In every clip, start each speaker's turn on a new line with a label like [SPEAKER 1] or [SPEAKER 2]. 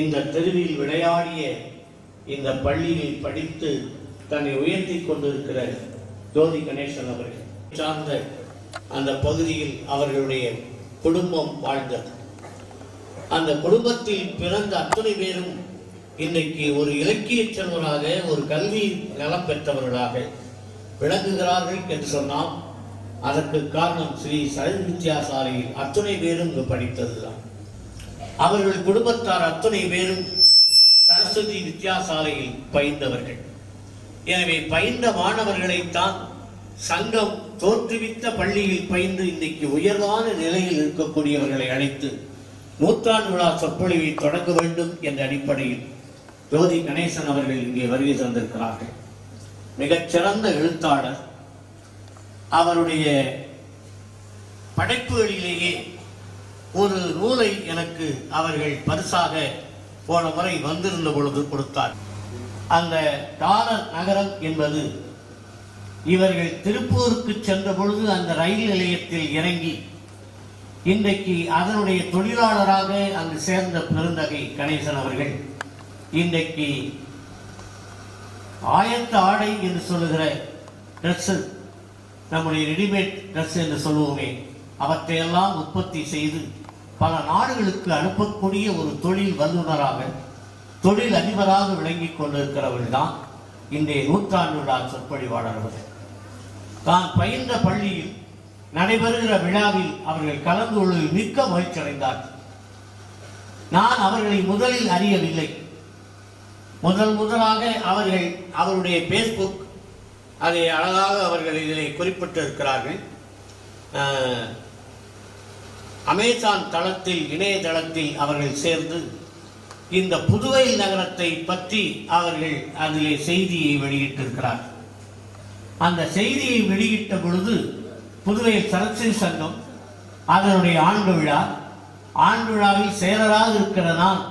[SPEAKER 1] இந்த தெருவில் விளையாடிய இந்த பள்ளியில் படித்து தன்னை உயர்த்தி கொண்டிருக்கிற ஜோதி கணேசன் அவர்கள் சார்ந்த அந்த பகுதியில் அவர்களுடைய குடும்பம் வாழ்ந்தது. அந்த குடும்பத்தில் பிறந்த அத்தனை பேரும் இன்றைக்கு ஒரு இலக்கிய செல்வராக ஒரு கல்வி நலம் பெற்றவர்களாக விளங்குகிறார்கள் என்று சொன்னால் அதற்கு காரணம் ஸ்ரீ சரத் வித்யாசாலையில் அத்துணை பேரும் இங்கு படித்ததுதான். அவர்கள் குடும்பத்தார் அத்துணை பேரும் சரஸ்வதி வித்யாசாலையில் பயின்றவர்கள் எனவே பயின்ற மாணவர்களைத்தான் சங்கம் தோற்றுவித்த பள்ளியில் பயின்று இன்றைக்கு உயர்வான நிலையில் இருக்கக்கூடியவர்களை அழைத்து நூற்றாண்டு விழா சொற்பொழிவை தொடங்க வேண்டும் என்ற அடிப்படையில் ஜோதி கணேசன் அவர்கள் இங்கே வருகை தந்திருக்கிறார்கள். மிகச்சிறந்த எழுத்தாளர். அவருடைய படைப்புகளிலேயே ஒரு நூலை எனக்கு அவர்கள் பரிசாக போன முறை வந்திருந்த பொழுது கொடுத்தார். அந்த டாலர் நகரம் என்பது இவர்கள் திருப்பூருக்கு சென்ற பொழுது அந்த ரயில் நிலையத்தில் இறங்கி இன்றைக்கு அதனுடைய தொழிலாளராக அங்கு சேர்ந்த பெருந்தகை கணேசன் அவர்கள் இன்றைக்கு ஆயத்த ஆடை என்று சொல்லுகிற ட்ரெஸ் நம்முடைய ரெடிமேட் ட்ரெஸ் என்று சொல்லுவோமே அவற்றையெல்லாம் உற்பத்தி செய்து பல நாடுகளுக்கு அனுப்பக்கூடிய ஒரு தொழில் வல்லுநராக தொழில் அதிபராக விளங்கிக் கொண்டிருக்கிறவர்கள் தான் இன்றைய நூற்றாண்டு விழா சொற்பொழிவாளர்கள் தான் பயின்ற பள்ளியில் நடைபெறுகிற விழாவில் அவர்கள் கலந்து கொள்வதில் மிக்க மகிழ்ச்சி அடைந்தார்கள் நான் அவர்களை முதலில் அறியவில்லை. முதல் முதலாக அவர்கள் அவருடைய பேஸ்புக் அதை அழகாக அவர்கள் இதில் குறிப்பிட்டிருக்கிறார்கள். அமேசான் தளத்தில் இணையதளத்தில் அவர்கள் சேர்ந்து இந்த புதுவை நகரத்தை பற்றி அவர்கள் அதிலே செய்தியை வெளியிட்டிருக்கிறார். அந்த செய்தியை வெளியிட்ட பொழுது புதுவை சரஸ்வதி சங்கம் அதனுடைய ஆண்டு விழா ஆண்டு விழாவில் செயலராக இருக்கிற நான்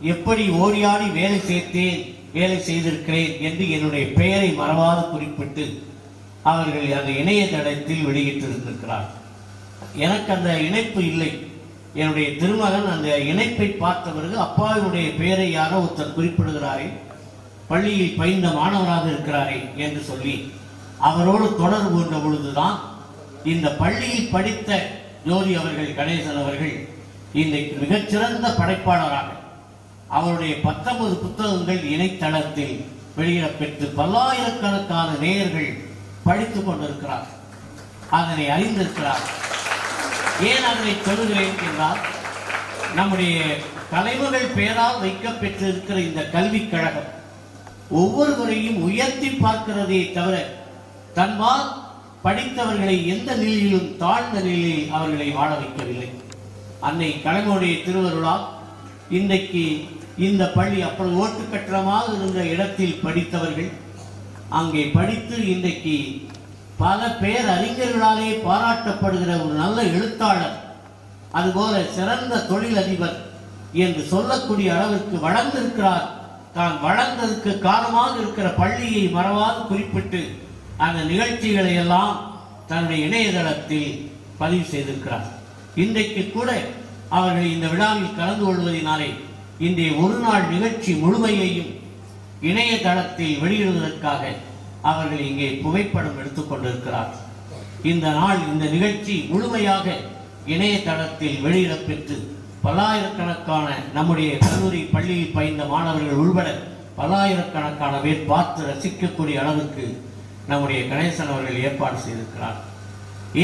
[SPEAKER 1] எப்படி ஓடியாடி வேலை சேர்த்தேன் வேலை செய்திருக்கிறேன் என்று என்னுடைய பெயரை மறவாது குறிப்பிட்டு அவர்கள் அந்த இணையதளத்தில் வெளியிட்டிருந்திருக்கிறார் எனக்கு அந்த இணைப்பு இல்லை. என்னுடைய திருமகன் அந்த இணைப்பை பார்த்த பிறகு அப்பாவினுடைய பெயரை யாரோ ஒருத்தர் குறிப்பிடுகிறாரே பள்ளியில் பயின்ற மாணவராக இருக்கிறாரே என்று சொல்லி அவரோடு தொடர்பு கொண்ட பொழுதுதான் இந்த பள்ளியில் படித்த ஜோதி அவர்கள் கணேசன் அவர்கள் இன்றைக்கு மிகச்சிறந்த படைப்பாளராக அவருடைய பத்தொன்பது புத்தகங்கள் இணையதளத்தில் வெளியிடப்பெற்று பல்லாயிரக்கணக்கான நேயர்கள் படித்துக் கொண்டிருக்கிறார் அதனை அறிந்திருக்கிறார் ஏன் அதனை சொல்லுகிறேன் என்றால் நம்முடைய தலைவர்கள் பெயரால் வைக்கப்பெற்றிருக்கிற இந்த கல்விக் கழகம் ஒவ்வொருவரையும் உயர்த்தி பார்க்கிறதே தவிர தன்பால் படித்தவர்களை எந்த நிலையிலும் தாழ்ந்த நிலையில் அவர்களை வாழ வைக்கவில்லை. அன்னை கலைஞருடைய திருவருளால் இன்றைக்கு இந்த பள்ளி அப்பொழுது ஓட்டு இருந்த இடத்தில் படித்தவர்கள் அங்கே படித்து இன்றைக்கு பல பேர் அறிஞர்களாலே பாராட்டப்படுகிற ஒரு நல்ல எழுத்தாளர் அதுபோல சிறந்த தொழிலதிபர் என்று சொல்லக்கூடிய அளவிற்கு வளர்ந்திருக்கிறார். தான் வளர்ந்ததற்கு காரணமாக இருக்கிற பள்ளியை மறவாது குறிப்பிட்டு அந்த நிகழ்ச்சிகளை எல்லாம் தன்னுடைய இணையதளத்தில் பதிவு செய்திருக்கிறார். இன்றைக்கு கூட அவர்கள் இந்த விழாவில் கலந்து கொள்வதனாலே இன்றைய ஒரு நாள் நிகழ்ச்சி முழுமையையும் இணையதளத்தில் வெளியிடுவதற்காக அவர்கள் இங்கே புகைப்படம் எடுத்துக் கொண்டிருக்கிறார். இந்த நாள் இந்த நிகழ்ச்சி முழுமையாக இணையதளத்தில் வெளியிடப்பெற்று பல்லாயிரக்கணக்கான நம்முடைய கல்லூரி பள்ளியில் பயின்ற மாணவர்கள் உள்பட பல்லாயிரக்கணக்கான பேர் பார்த்து ரசிக்கக்கூடிய அளவுக்கு நம்முடைய கணேசன் அவர்கள் ஏற்பாடு செய்திருக்கிறார்.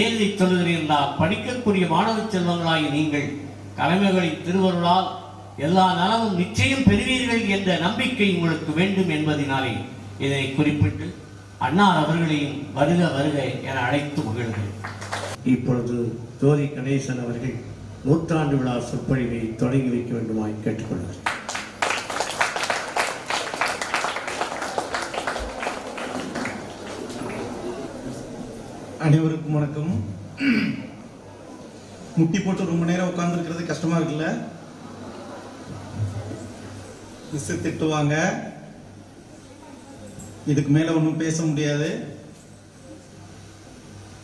[SPEAKER 1] ஏழு சொல்கிறீர்களா படிக்கக்கூடிய மாணவ செல்வங்களாகி நீங்கள் தலைமைகளின் திருவருளால் எல்லா நலமும் நிச்சயம் பெறுவீர்கள் என்ற நம்பிக்கை உங்களுக்கு வேண்டும் என்பதனாலே இதை குறிப்பிட்டு அன்னார் அவர்களையும் வருக வருக என அழைத்து மகிழ்கிறேன் இப்பொழுது ஜோதி கணேசன் அவர்கள் நூற்றாண்டு விழா சொற்பொழிவை தொடங்கி வைக்க வேண்டுமாய் கேட்டுக்கொள்கிறேன்.
[SPEAKER 2] அனைவருக்கும் வணக்கம். முட்டி போட்டு ரொம்ப நேரம் உட்காந்துருக்கிறது கஷ்டமா இருக்குல்ல? மிஸ் திட்டுவாங்க. இதுக்கு மேல ஒன்றும் பேச முடியாது.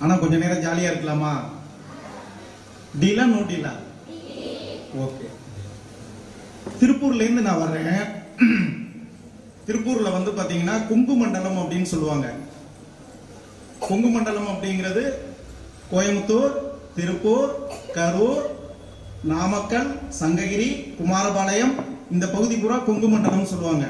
[SPEAKER 2] ஆனா கொஞ்ச நேரம் ஜாலியா இருக்கலாமா? டீலா நோ டீலா? ஓகே. திருப்பூர்ல இருந்து நான் வர்றேன். திருப்பூர்ல வந்து பாத்தீங்கன்னா கொங்கு மண்டலம் அப்படின்னு சொல்லுவாங்க. கொங்கு மண்டலம் அப்படிங்கிறது கோயம்புத்தூர் திருப்பூர் கரூர் நாமக்கல் சங்ககிரி குமாரபாளையம் இந்த பகுதி பூரா கொங்கு மண்டலம் சொல்லுவாங்க.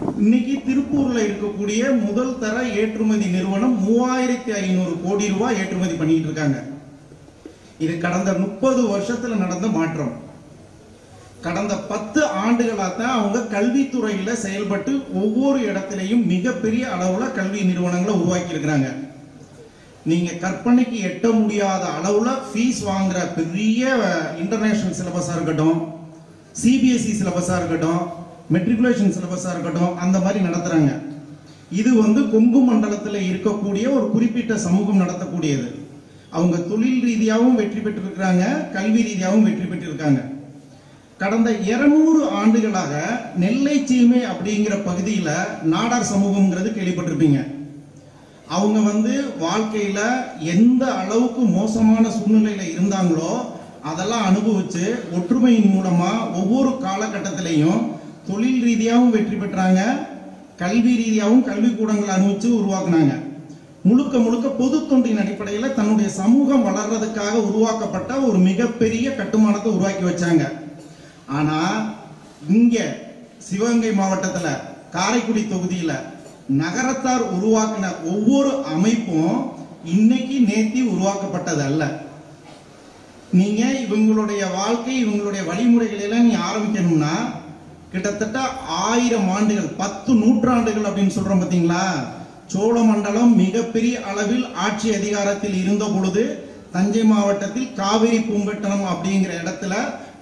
[SPEAKER 2] இன்னைக்கு திருப்பூர்ல இருக்கக்கூடிய முதல் தர ஏற்றுமதி நிறுவனம் மூவாயிரத்தி ஐநூறு கோடி ரூபாய் ஏற்றுமதி பண்ணிட்டு இருக்காங்க. இது கடந்த முப்பது வருஷத்துல நடந்த மாற்றம். கடந்த பத்து ஆண்டுகளா தான் அவங்க கல்வித்துறையில செயல்பட்டு ஒவ்வொரு இடத்திலையும் மிகப்பெரிய அளவுல கல்வி நிறுவனங்களை உருவாக்கி இருக்கிறாங்க. நீங்க கற்பனைக்கு எட்ட முடியாத அளவுல ஃபீஸ் வாங்குற பெரிய இன்டர்நேஷனல் சிலபஸா இருக்கட்டும் சிபிஎஸ்இ சிலபஸா இருக்கட்டும் மெட்ரிகுலேஷன் சிலபஸா இருக்கட்டும் அந்த மாதிரி நடத்துறாங்க. இது வந்து கொங்கு மண்டலத்தில் இருக்கக்கூடிய ஒரு குறிப்பிட்ட சமூகம் நடத்தக்கூடியது. அவங்க தொழில் ரீதியாகவும் வெற்றி பெற்றிருக்கிறாங்க கல்வி ரீதியாகவும் வெற்றி பெற்றிருக்காங்க. கடந்த 200 ஆண்டுகளாக நெல்லை சீமை அப்படிங்கிற பகுதியில் நாடார் சமூகம்ங்கிறது கேள்விப்பட்டிருப்பீங்க. அவங்க வந்து வாழ்க்கையில எந்த அளவுக்கு மோசமான சூழ்நிலையில இருந்தாங்களோ அதெல்லாம் அனுபவிச்சு ஒற்றுமையின் மூலமா ஒவ்வொரு காலகட்டத்திலையும் தொழில் ரீதியாகவும் வெற்றி பெற்றாங்க. கல்வி ரீதியாகவும் கல்வி கூடங்களை அனுபவிச்சு உருவாக்குனாங்க. முழுக்க முழுக்க பொது தொண்டின் அடிப்படையில் தன்னுடைய சமூகம் வளர்றதுக்காக உருவாக்கப்பட்ட ஒரு மிகப்பெரிய கட்டுமானத்தை உருவாக்கி வச்சாங்க. ஆனா இங்க சிவகங்கை மாவட்டத்தில் காரைக்குடி தொகுதியில் நகரத்தார் உருவாக்கின ஒவ்வொரு அமைப்பும் இன்னைக்கு நேத்தி உருவாக்கப்பட்டது அல்ல. நீங்க இவங்களுடைய வாழ்க்கை இவங்களுடைய வழிமுறைகளெல்லாம் நீ ஆரம்பிக்கணும்னா கிட்டத்தட்ட ஆயிரம் ஆண்டுகள் பத்து நூற்றாண்டுகள் அப்படின்னு சொல்றோம் பாத்தீங்களா? சோழ மண்டலம் மிகப்பெரிய அளவில் ஆட்சி அதிகாரத்தில் இருந்த பொழுது தஞ்சை மாவட்டத்தில் காவிரி பூம்பட்டினம் அப்படிங்கிற இடத்துல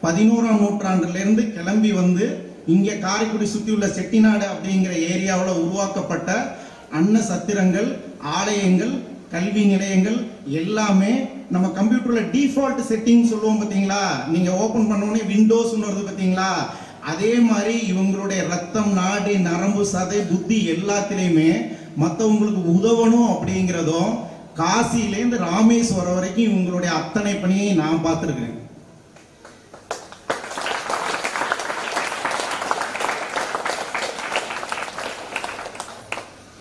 [SPEAKER 2] பதினோராம் நூற்றாண்டுல இருந்து கிளம்பி வந்து இங்கே காரைக்குடி சுத்தியுள்ள செட்டிநாடு அப்படிங்கிற ஏரியாவில் உருவாக்கப்பட்ட அன்ன சத்திரங்கள் ஆலயங்கள் கல்வி நிலையங்கள் எல்லாமே நம்ம கம்ப்யூட்டர்ல டிஃபால்ட் செட்டிங் சொல்லுவோம் பார்த்தீங்களா நீங்க ஓபன் பண்ண உடனே விண்டோஸ் வருது பார்த்தீங்களா அதே மாதிரி இவங்களுடைய ரத்தம் நாடி நரம்பு சதை புத்தி எல்லாத்திலையுமே மற்றவங்களுக்கு உதவணும் அப்படிங்கிறதும் காசிலேருந்து ராமேஸ்வரம் வரைக்கும் இவங்களுடைய அத்தனை பணியை நான் பார்த்துருக்குறேன்.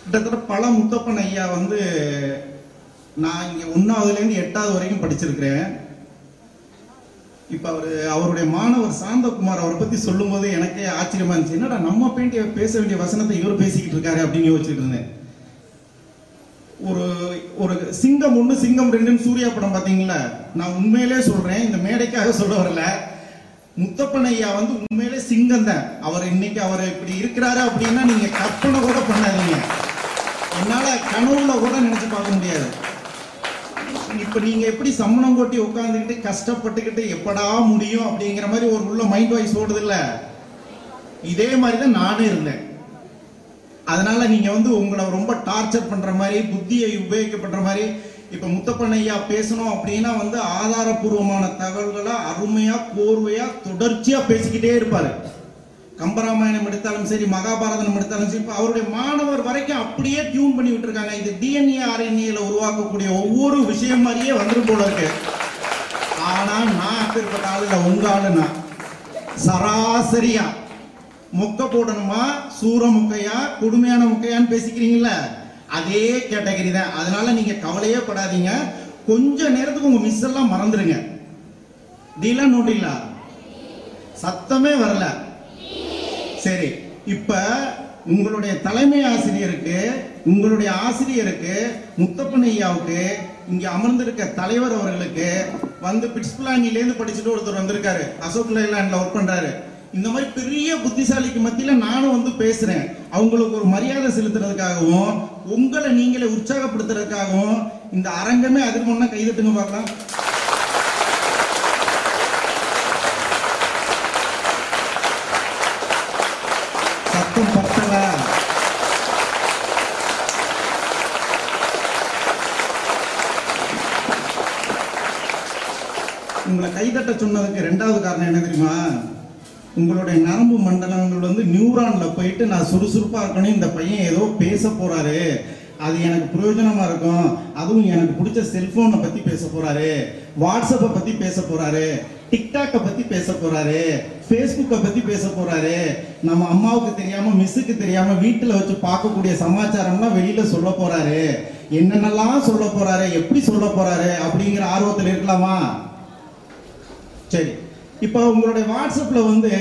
[SPEAKER 2] கிட்டத்தட்ட பல முத்தப்பன் ஐயா வந்து நான் இங்கே ஒன்றாவதுலேருந்து எட்டாவது வரைக்கும் படிச்சிருக்கிறேன். இப்ப அவரு அவருடைய மாணவர் சாந்தகுமார் அவரை பத்தி சொல்லும்போது எனக்கே ஆச்சரியமா இருந்துச்சு. என்னடா நம்ம பேண்டிய பேச வேண்டிய வசனத்தை இவர் பேசிக்கிட்டு இருக்காரு அப்படின்னு யோசிச்சுட்டு இருந்தேன். ஒரு ஒரு சிங்கம் ஒண்ணு சிங்கம் ரெண்டுன்னு சூர்யா படம் பாத்தீங்களா நான் உண்மையிலே சொல்றேன் இந்த மேடைக்காக சொல்ல வரல. முத்தப்பன் ஐயா வந்து உண்மையிலே சிங்கம் தான். அவர் இன்னைக்கு அவர் இப்படி இருக்கிறாரு அப்படின்னா நீங்க கற்பனை கூட பண்ணாதீங்க. என்னால கனவுல கூட நினைச்சு பார்க்க முடியாது. இப்போ நீங்கள் எப்படி சம்மணம் கொட்டி உட்காந்துக்கிட்டு கஷ்டப்பட்டுக்கிட்டு எப்படா முடியும் அப்படிங்கிற மாதிரி ஒரு உள்ள மைண்ட் வாய்ஸ் ஓடுது இல்லை இதே மாதிரி தான் நானும் இருந்தேன். அதனால நீங்கள் வந்து உங்களை ரொம்ப டார்ச்சர் பண்ணுற மாதிரி புத்தியை உபயோகிக்கப்படுற மாதிரி இப்போ முத்தப்பண்ணையா பேசணும் அப்படின்னா வந்து ஆதாரபூர்வமான தகவல்களை அருமையாக கோர்வையாக தொடர்ச்சியாக பேசிக்கிட்டே இருப்பாரு. கம்பராமாயணம் எடுத்தாலும் சரி மகாபாரதம் எடுத்தாலும் சரி அவருடைய மாணவர் வரைக்கும் அப்படியே டியூன் பண்ணி விட்டுருக்காங்க. இது டிஎன்ஏ ஆர்என்ஏல உருவாக்கக்கூடிய ஒவ்வொரு விஷயம் மாதிரியே வந்துரும் போல இருக்கு. ஆனா நான் அப்பேற்பட்ட ஆளு இல்லை. உங்க ஆளுனா சராசரியா மொக்க போடணுமா சூர முக்கையா கொடுமையான முக்கையான்னு பேசிக்கிறீங்கல்ல? அதே கேட்டகரி தான். அதனால நீங்க கவலையே படாதீங்க. கொஞ்ச நேரத்துக்கு உங்க மிஸ் எல்லாம் மறந்துடுங்க டீலா நோட்டிங்களா சத்தமே வரல. சரி இப்ப உங்களுடைய தலைமை ஆசிரியருக்கு உங்களுடைய ஆசிரியருக்கு முத்தப்பன் ஐயாவுக்கு இங்க அமர்ந்திருக்க தலைவர் அவர்களுக்கு வந்து பிட்ஸ்பிளாங்கிலேருந்து படிச்சுட்டு ஒருத்தர் வந்திருக்காரு. அசோக் லைலாண்ட்ல ஒர்க் பண்றாரு. இந்த மாதிரி பெரிய புத்திசாலிக்கு மத்தியில நானும் வந்து பேசுறேன். அவங்களுக்கு ஒரு மரியாதை செலுத்துறதுக்காகவும் உங்களை நீங்களே உற்சாகப்படுத்துறதுக்காகவும் இந்த அரங்கமே அதிர்மொன்னா கைதட்டுங்க பார்க்கலாம் சத்தம் பத்தல உங்களை சொன்னதுக்கு ரெண்டாவது காரணம் என்ன தெரியுமா? உங்களுடைய நரம்பு மண்டலங்கள் வந்து நியூரான்ல போயிட்டு நான் சுறுசுறுப்பா இருக்கணும் இந்த பையன் ஏதோ பேச போறாரு. அது எனக்கு பிரயோஜனமா இருக்கும். அதுவும் எனக்கு பிடிச்ச செல்போனை பத்தி பேச போறாரு. வாட்ஸ்அப்பை பத்தி பேச போறாரு. டிக்டாக்கை பத்தி பேச போறாரு. ஃபேஸ்புக்கை பத்தி பேச போறாரு. நம்ம அம்மாவுக்கு தெரியாம மிஸ்ஸுக்கு தெரியாம வீட்டில் வச்சு பார்க்கக்கூடிய சமாச்சாரம்லாம் வெளியில சொல்ல போறாரு. என்னென்னலாம் சொல்ல போறாரு எப்படி சொல்ல போறாரு அப்படிங்கிற ஆர்வத்தில் இருக்கலாமா? சரி. இப்போ உங்களுடைய வாட்ஸ்அப்பில் வந்து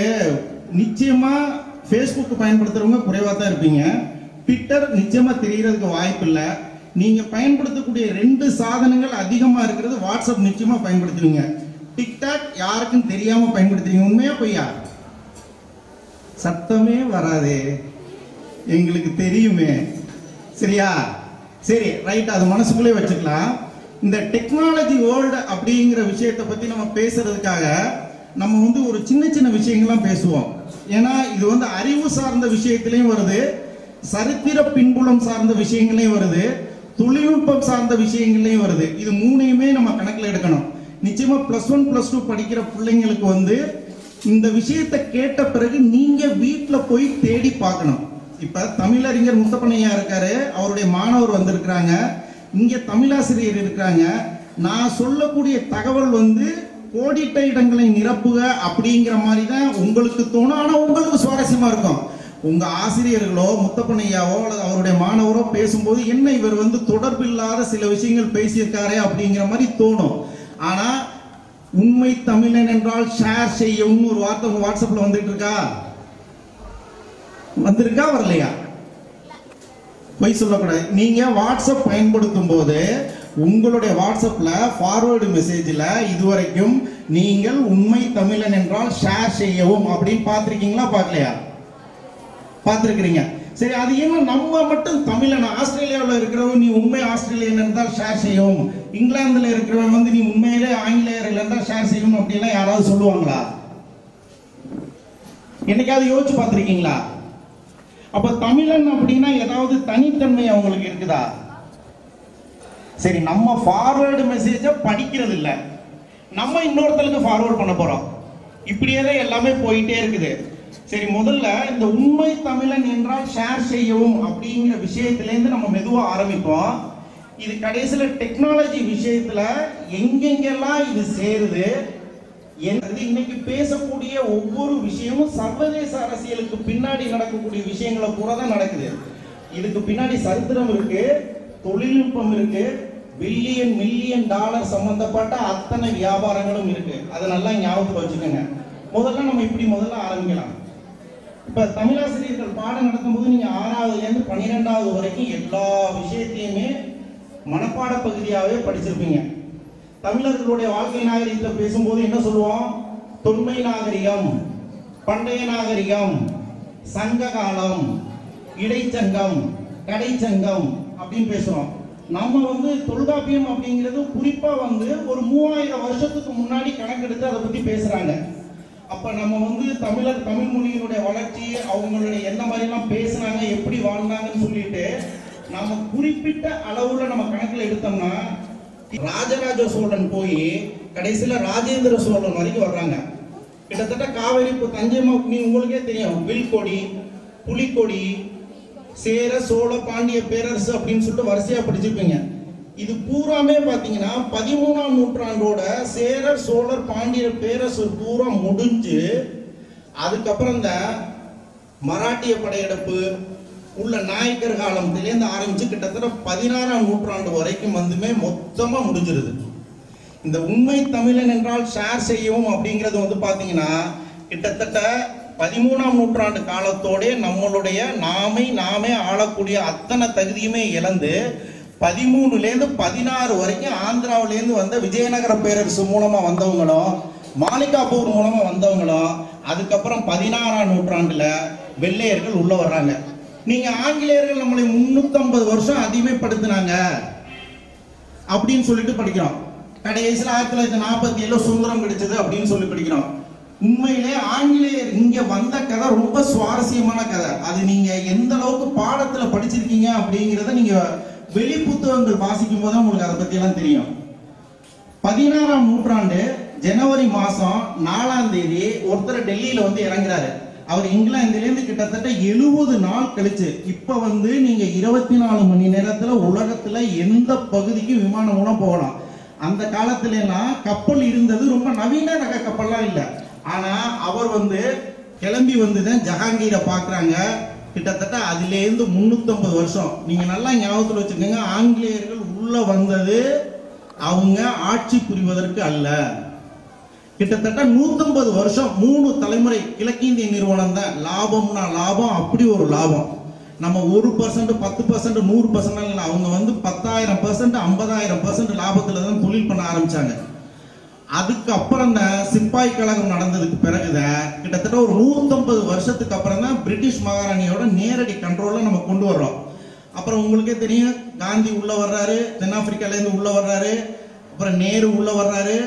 [SPEAKER 2] நிச்சயமாக ஃபேஸ்புக் பயன்படுத்துகிறவங்க குறைவாக தான் இருப்பீங்க. ட்விட்டர் நிச்சயமாக தெரியறதுக்கு வாய்ப்பு இல்லை. நீங்கள் பயன்படுத்தக்கூடிய ரெண்டு சாதனங்கள் அதிகமாக இருக்கிறது வாட்ஸ்அப் நிச்சயமாக பயன்படுத்துவீங்க. டிக்டாக் யாருக்கும் தெரியாமல் பயன்படுத்துறீங்க. உண்மையா பொய்யா? சத்தமே வராதே. எங்களுக்கு தெரியுமே. சரியா? சரி ரைட் அது மனசுக்குள்ளே வச்சுக்கலாம். இந்த டெக்னாலஜி வேர்ல்டு அப்படிங்கிற விஷயத்தை பத்தி நம்ம பேசுறதுக்காக நம்ம வந்து ஒரு சின்ன சின்ன விஷயங்கள்லாம் பேசுவோம். ஏன்னா இது வந்து அறிவு சார்ந்த விஷயத்திலையும் வருது. சரித்திர பின்புலம் சார்ந்த விஷயங்களையும் வருது. தொழில்நுட்பம் சார்ந்த விஷயங்களையும் வருது. இது மூணையுமே நம்ம கணக்கில் எடுக்கணும். நிச்சயமா பிளஸ் ஒன் பிளஸ் டூ படிக்கிற பிள்ளைங்களுக்கு வந்து இந்த விஷயத்தை கேட்ட பிறகு நீங்க வீட்டில் போய் தேடி பார்க்கணும். இப்ப தமிழறிஞர் முத்தப்பனையா இருக்காரு. அவருடைய மாணவர் வந்திருக்கிறாங்க. இங்க தமிழாசிரியர் இருக்காங்க. நான் சொல்லக்கூடிய தகவல் வந்து கோடிட்ட இடங்களை நிரப்புக அப்படிங்கிற மாதிரி தான் உங்களுக்கு தோணும். ஆனா உங்களுக்கு சுவாரஸ்யமா இருக்கும். உங்க ஆசிரியர்களோ முத்தப்பனையாவோ அல்லது அவருடைய மாணவரோ பேசும்போது என்ன இவர் வந்து தொடர்பு இல்லாத சில விஷயங்கள் பேசியிருக்காரே அப்படிங்கிற மாதிரி தோணும். ஆனா உண்மை தமிழன் என்றால் ஷேர் செய்யவும் ஒரு வார்த்தை உங்கள் வாட்ஸ்அப்ல வந்துட்டு இருக்கா? வந்திருக்கா வரலையா? பொய் சொல்லக்கூடாது. நீங்க வாட்ஸ்அப் பயன்படுத்தும் போது உங்களுடைய வாட்ஸ்அப்ல ஃபார்வர்டு மெசேஜில் இதுவரைக்கும் நீங்கள் உண்மை தமிழன் என்றால் ஷேர் செய்யவும் அப்படின்னு பார்த்துருக்கீங்களா? பார்க்கலையா? பார்த்துருக்குறீங்க. சரி அது ஏன்னா நம்ம மட்டும் தமிழன்? ஆஸ்திரேலியாவில் இருக்கிறவன் நீ உண்மை ஆஸ்திரேலியன் இருந்தால் ஷேர் செய்யவும். இங்கிலாந்தில் இருக்கிறவன் வந்து நீ உண்மையிலே ஆங்கிலேயர்கள் இருந்தால் ஷேர் செய்யணும் அப்படின்லாம் யாராவது சொல்லுவாங்களா? என்னைக்காவது யோசிச்சு பார்த்துருக்கீங்களா? அப்ப தமிழன் அப்படின்னா ஏதாவது தனித்தன்மை அவங்களுக்கு இருக்குதா? சரி நம்ம ஃபார்வர்டு மெசேஜ படிக்கிறது இல்ல. நம்ம இன்னொருத்தருக்கு ஃபார்வர்ட் பண்ண போறோம். இப்படியே தான் எல்லாமே போயிட்டே இருக்குது. சரி முதல்ல இந்த உண்மை தமிழன் என்றால் ஷேர் செய்யவும் அப்படிங்கிற விஷயத்திலேருந்து நம்ம மெதுவா ஆரம்பிப்போம். இது கடைசியில் டெக்னாலஜி விஷயத்துல எங்கெங்கெல்லாம் இது சேருது இன்னைக்கு பேசக்கூடிய ஒவ்வொரு விஷயமும் சர்வதேச அரசியலுக்கு பின்னாடி நடக்கக்கூடிய விஷயங்களை பூரா தான் நடக்குது. இதுக்கு பின்னாடி சரித்திரம் இருக்கு தொழில்நுட்பம் இருக்கு பில்லியன் மில்லியன் டாலர் சம்பந்தப்பட்ட அத்தனை வியாபாரங்களும் இருக்கு. அதை நல்லா ஞாபகத்தில் வச்சுக்கோங்க. முதல்ல நம்ம இப்படி முதல்ல ஆரம்பிக்கலாம். இப்ப தமிழாசிரியர்கள் பாடம் நடத்தும்போது நீங்க ஆறாவதுல இருந்து பன்னிரெண்டாவது வரைக்கும் எல்லா விஷயத்தையுமே மனப்பாட பகுதியாகவே படிச்சிருப்பீங்க. தமிழர்களுடைய வாழ்க்கை நாகரிகத்தில் பேசும்போது என்ன சொல்லுவோம்? தொன்மை நாகரிகம் பண்டைய நாகரிகம் சங்க காலம் இடைச்சங்கம் கடைச்சங்கம் அப்படின்னு பேசுறோம். நம்ம வந்து தொல்காப்பியம் அப்படிங்கிறது குறிப்பா வந்து ஒரு மூவாயிரம் வருஷத்துக்கு முன்னாடி கணக்கெடுத்து அதை பத்தி பேசுறாங்க. அப்ப நம்ம வந்து தமிழர் தமிழ் மொழியினுடைய வளர்ச்சி அவங்களுடைய என்ன மாதிரிலாம் பேசுனாங்க எப்படி வாழ்ந்தாங்கன்னு சொல்லிட்டு நம்ம குறிப்பிட்ட அளவுல நம்ம கணக்குல எடுத்தோம்னா ராஜராஜ சோழன் போய் கடைசியில ராஜேந்திர சோழன் வரைக்கும் வர்றாங்க. கிட்டத்தட்ட காவேரி இப்போ தஞ்சை நீ உங்களுக்கே தெரியும் வில்கொடி புலிக்கொடி சேர சோழ பாண்டிய பேரரசு அப்படின்னு சொல்லிட்டு வரிசையா படிச்சிருப்பீங்க. இது பூராமே பாத்தீங்கன்னா பதிமூணாம் நூற்றாண்டோட சேரர் சோழர் பாண்டியர் பேரரசு பூரா முடிஞ்சு அதுக்கப்புறம் இந்த மராட்டிய படையெடுப்பு உள்ள நாயக்கர் காலத்திலேருந்து ஆரம்பிச்சு கிட்டத்தட்ட பதினாறாம் நூற்றாண்டு வரைக்கும் வந்துமே மொத்தமா முடிஞ்சிருது. இந்த உண்மை தமிழன் என்றால் ஷேர் செய்யவும் அப்படிங்கிறது வந்து பாத்தீங்கன்னா கிட்டத்தட்ட பதிமூணாம் நூற்றாண்டு காலத்தோடே நம்மளுடைய நாமை நாமே ஆளக்கூடிய அத்தனை தகுதியுமே இழந்து பதிமூணுலேருந்து பதினாறு வரைக்கும் ஆந்திராவிலேருந்து வந்த விஜயநகர பேரரசு மூலமா வந்தவங்களும் மாலிகாப்பூர் மூலமா வந்தவங்களும் அதுக்கப்புறம் பதினாறாம் நூற்றாண்டுல வெள்ளையர்கள் உள்ள வர்றாங்க. நீங்க ஆங்கிலேயர்கள் நம்மளை முன்னூத்தம்பது வருஷம் அடிமைப்படுத்தினாங்க. அப்படின்னு சொல்லிட்டு படிக்கிறோம். கடைசியில் ஆயிரத்தி தொள்ளாயிரத்தி நாற்பத்தி ஏழு சுதந்திரம் கிடைச்சது அப்படின்னு சொல்லி படிக்கிறோம். உண்மையிலே ஆங்கிலேயர் இங்க வந்த கதை ரொம்ப சுவாரஸ்யமான கதை. அது நீங்க எந்த அளவுக்கு பாடத்துல படிச்சிருக்கீங்க அப்படிங்கிறத நீங்க வெளி புத்தகங்கள் வாசிக்கும் போது உங்களுக்கு அதை பத்தி எல்லாம் தெரியும். பதினாறாம் நூற்றாண்டு ஜனவரி மாசம் நாலாம் தேதி ஒருத்தர் டெல்லியில வந்து இறங்குறாரு. அவர் இங்கிலாந்துலேருந்து கிட்டத்தட்ட எழுபது நாள் கழிச்சு இப்ப வந்து நீங்க இருபத்தி நாலு மணி நேரத்துல உலகத்துல எந்த பகுதிக்கும் விமானம் மூலம் போகலாம். அந்த காலத்துலலாம் கப்பல் இருந்தது ரொம்ப நவீன ரக கப்பல்லாம் இல்ல. ஆனா அவர் வந்து கிளம்பி வந்துதான் ஜஹாங்கீரை பாக்குறாங்க. கிட்டத்தட்ட அதுலேருந்து முந்நூற்றம்பது வருஷம். நீங்க நல்லா ஞாபகத்துல வச்சுக்கோங்க ஆங்கிலேயர்கள் உள்ள வந்தது அவங்க ஆட்சி புரிவதற்கு அல்ல. கிட்டத்தட்ட 150 வருஷம் மூணு தலைமுறை கிழக்கிந்திய நிறுவனம் தான். லாபம்னா லாபம் அப்படி ஒரு லாபம். நம்ம ஒரு பர்சன்ட் பத்து பர்சன்ட் நூறு பர்சன்ட் இல்லை. அவங்க வந்து பத்தாயிரம் பர்சன்ட் ஐம்பதாயிரம் பர்சன்ட் லாபத்துல தான் தொழில் பண்ண ஆரம்பிச்சாங்க. அதுக்கப்புறம் தான் சிப்பாய் கழகம் நடந்ததுக்கு பிறகுதான் கிட்டத்தட்ட ஒரு 150 வருஷத்துக்கு அப்புறம் தான் பிரிட்டிஷ் மகாராணியோட நேரடி கண்ட்ரோல நம்ம கொண்டு வர்றோம். அப்புறம் உங்களுக்கே தெரியும் காந்தி உள்ள வர்றாரு தென்னாப்பிரிக்கால இருந்து உள்ள வர்றாரு அப்புறம் நேரு உள்ள வர்றாரு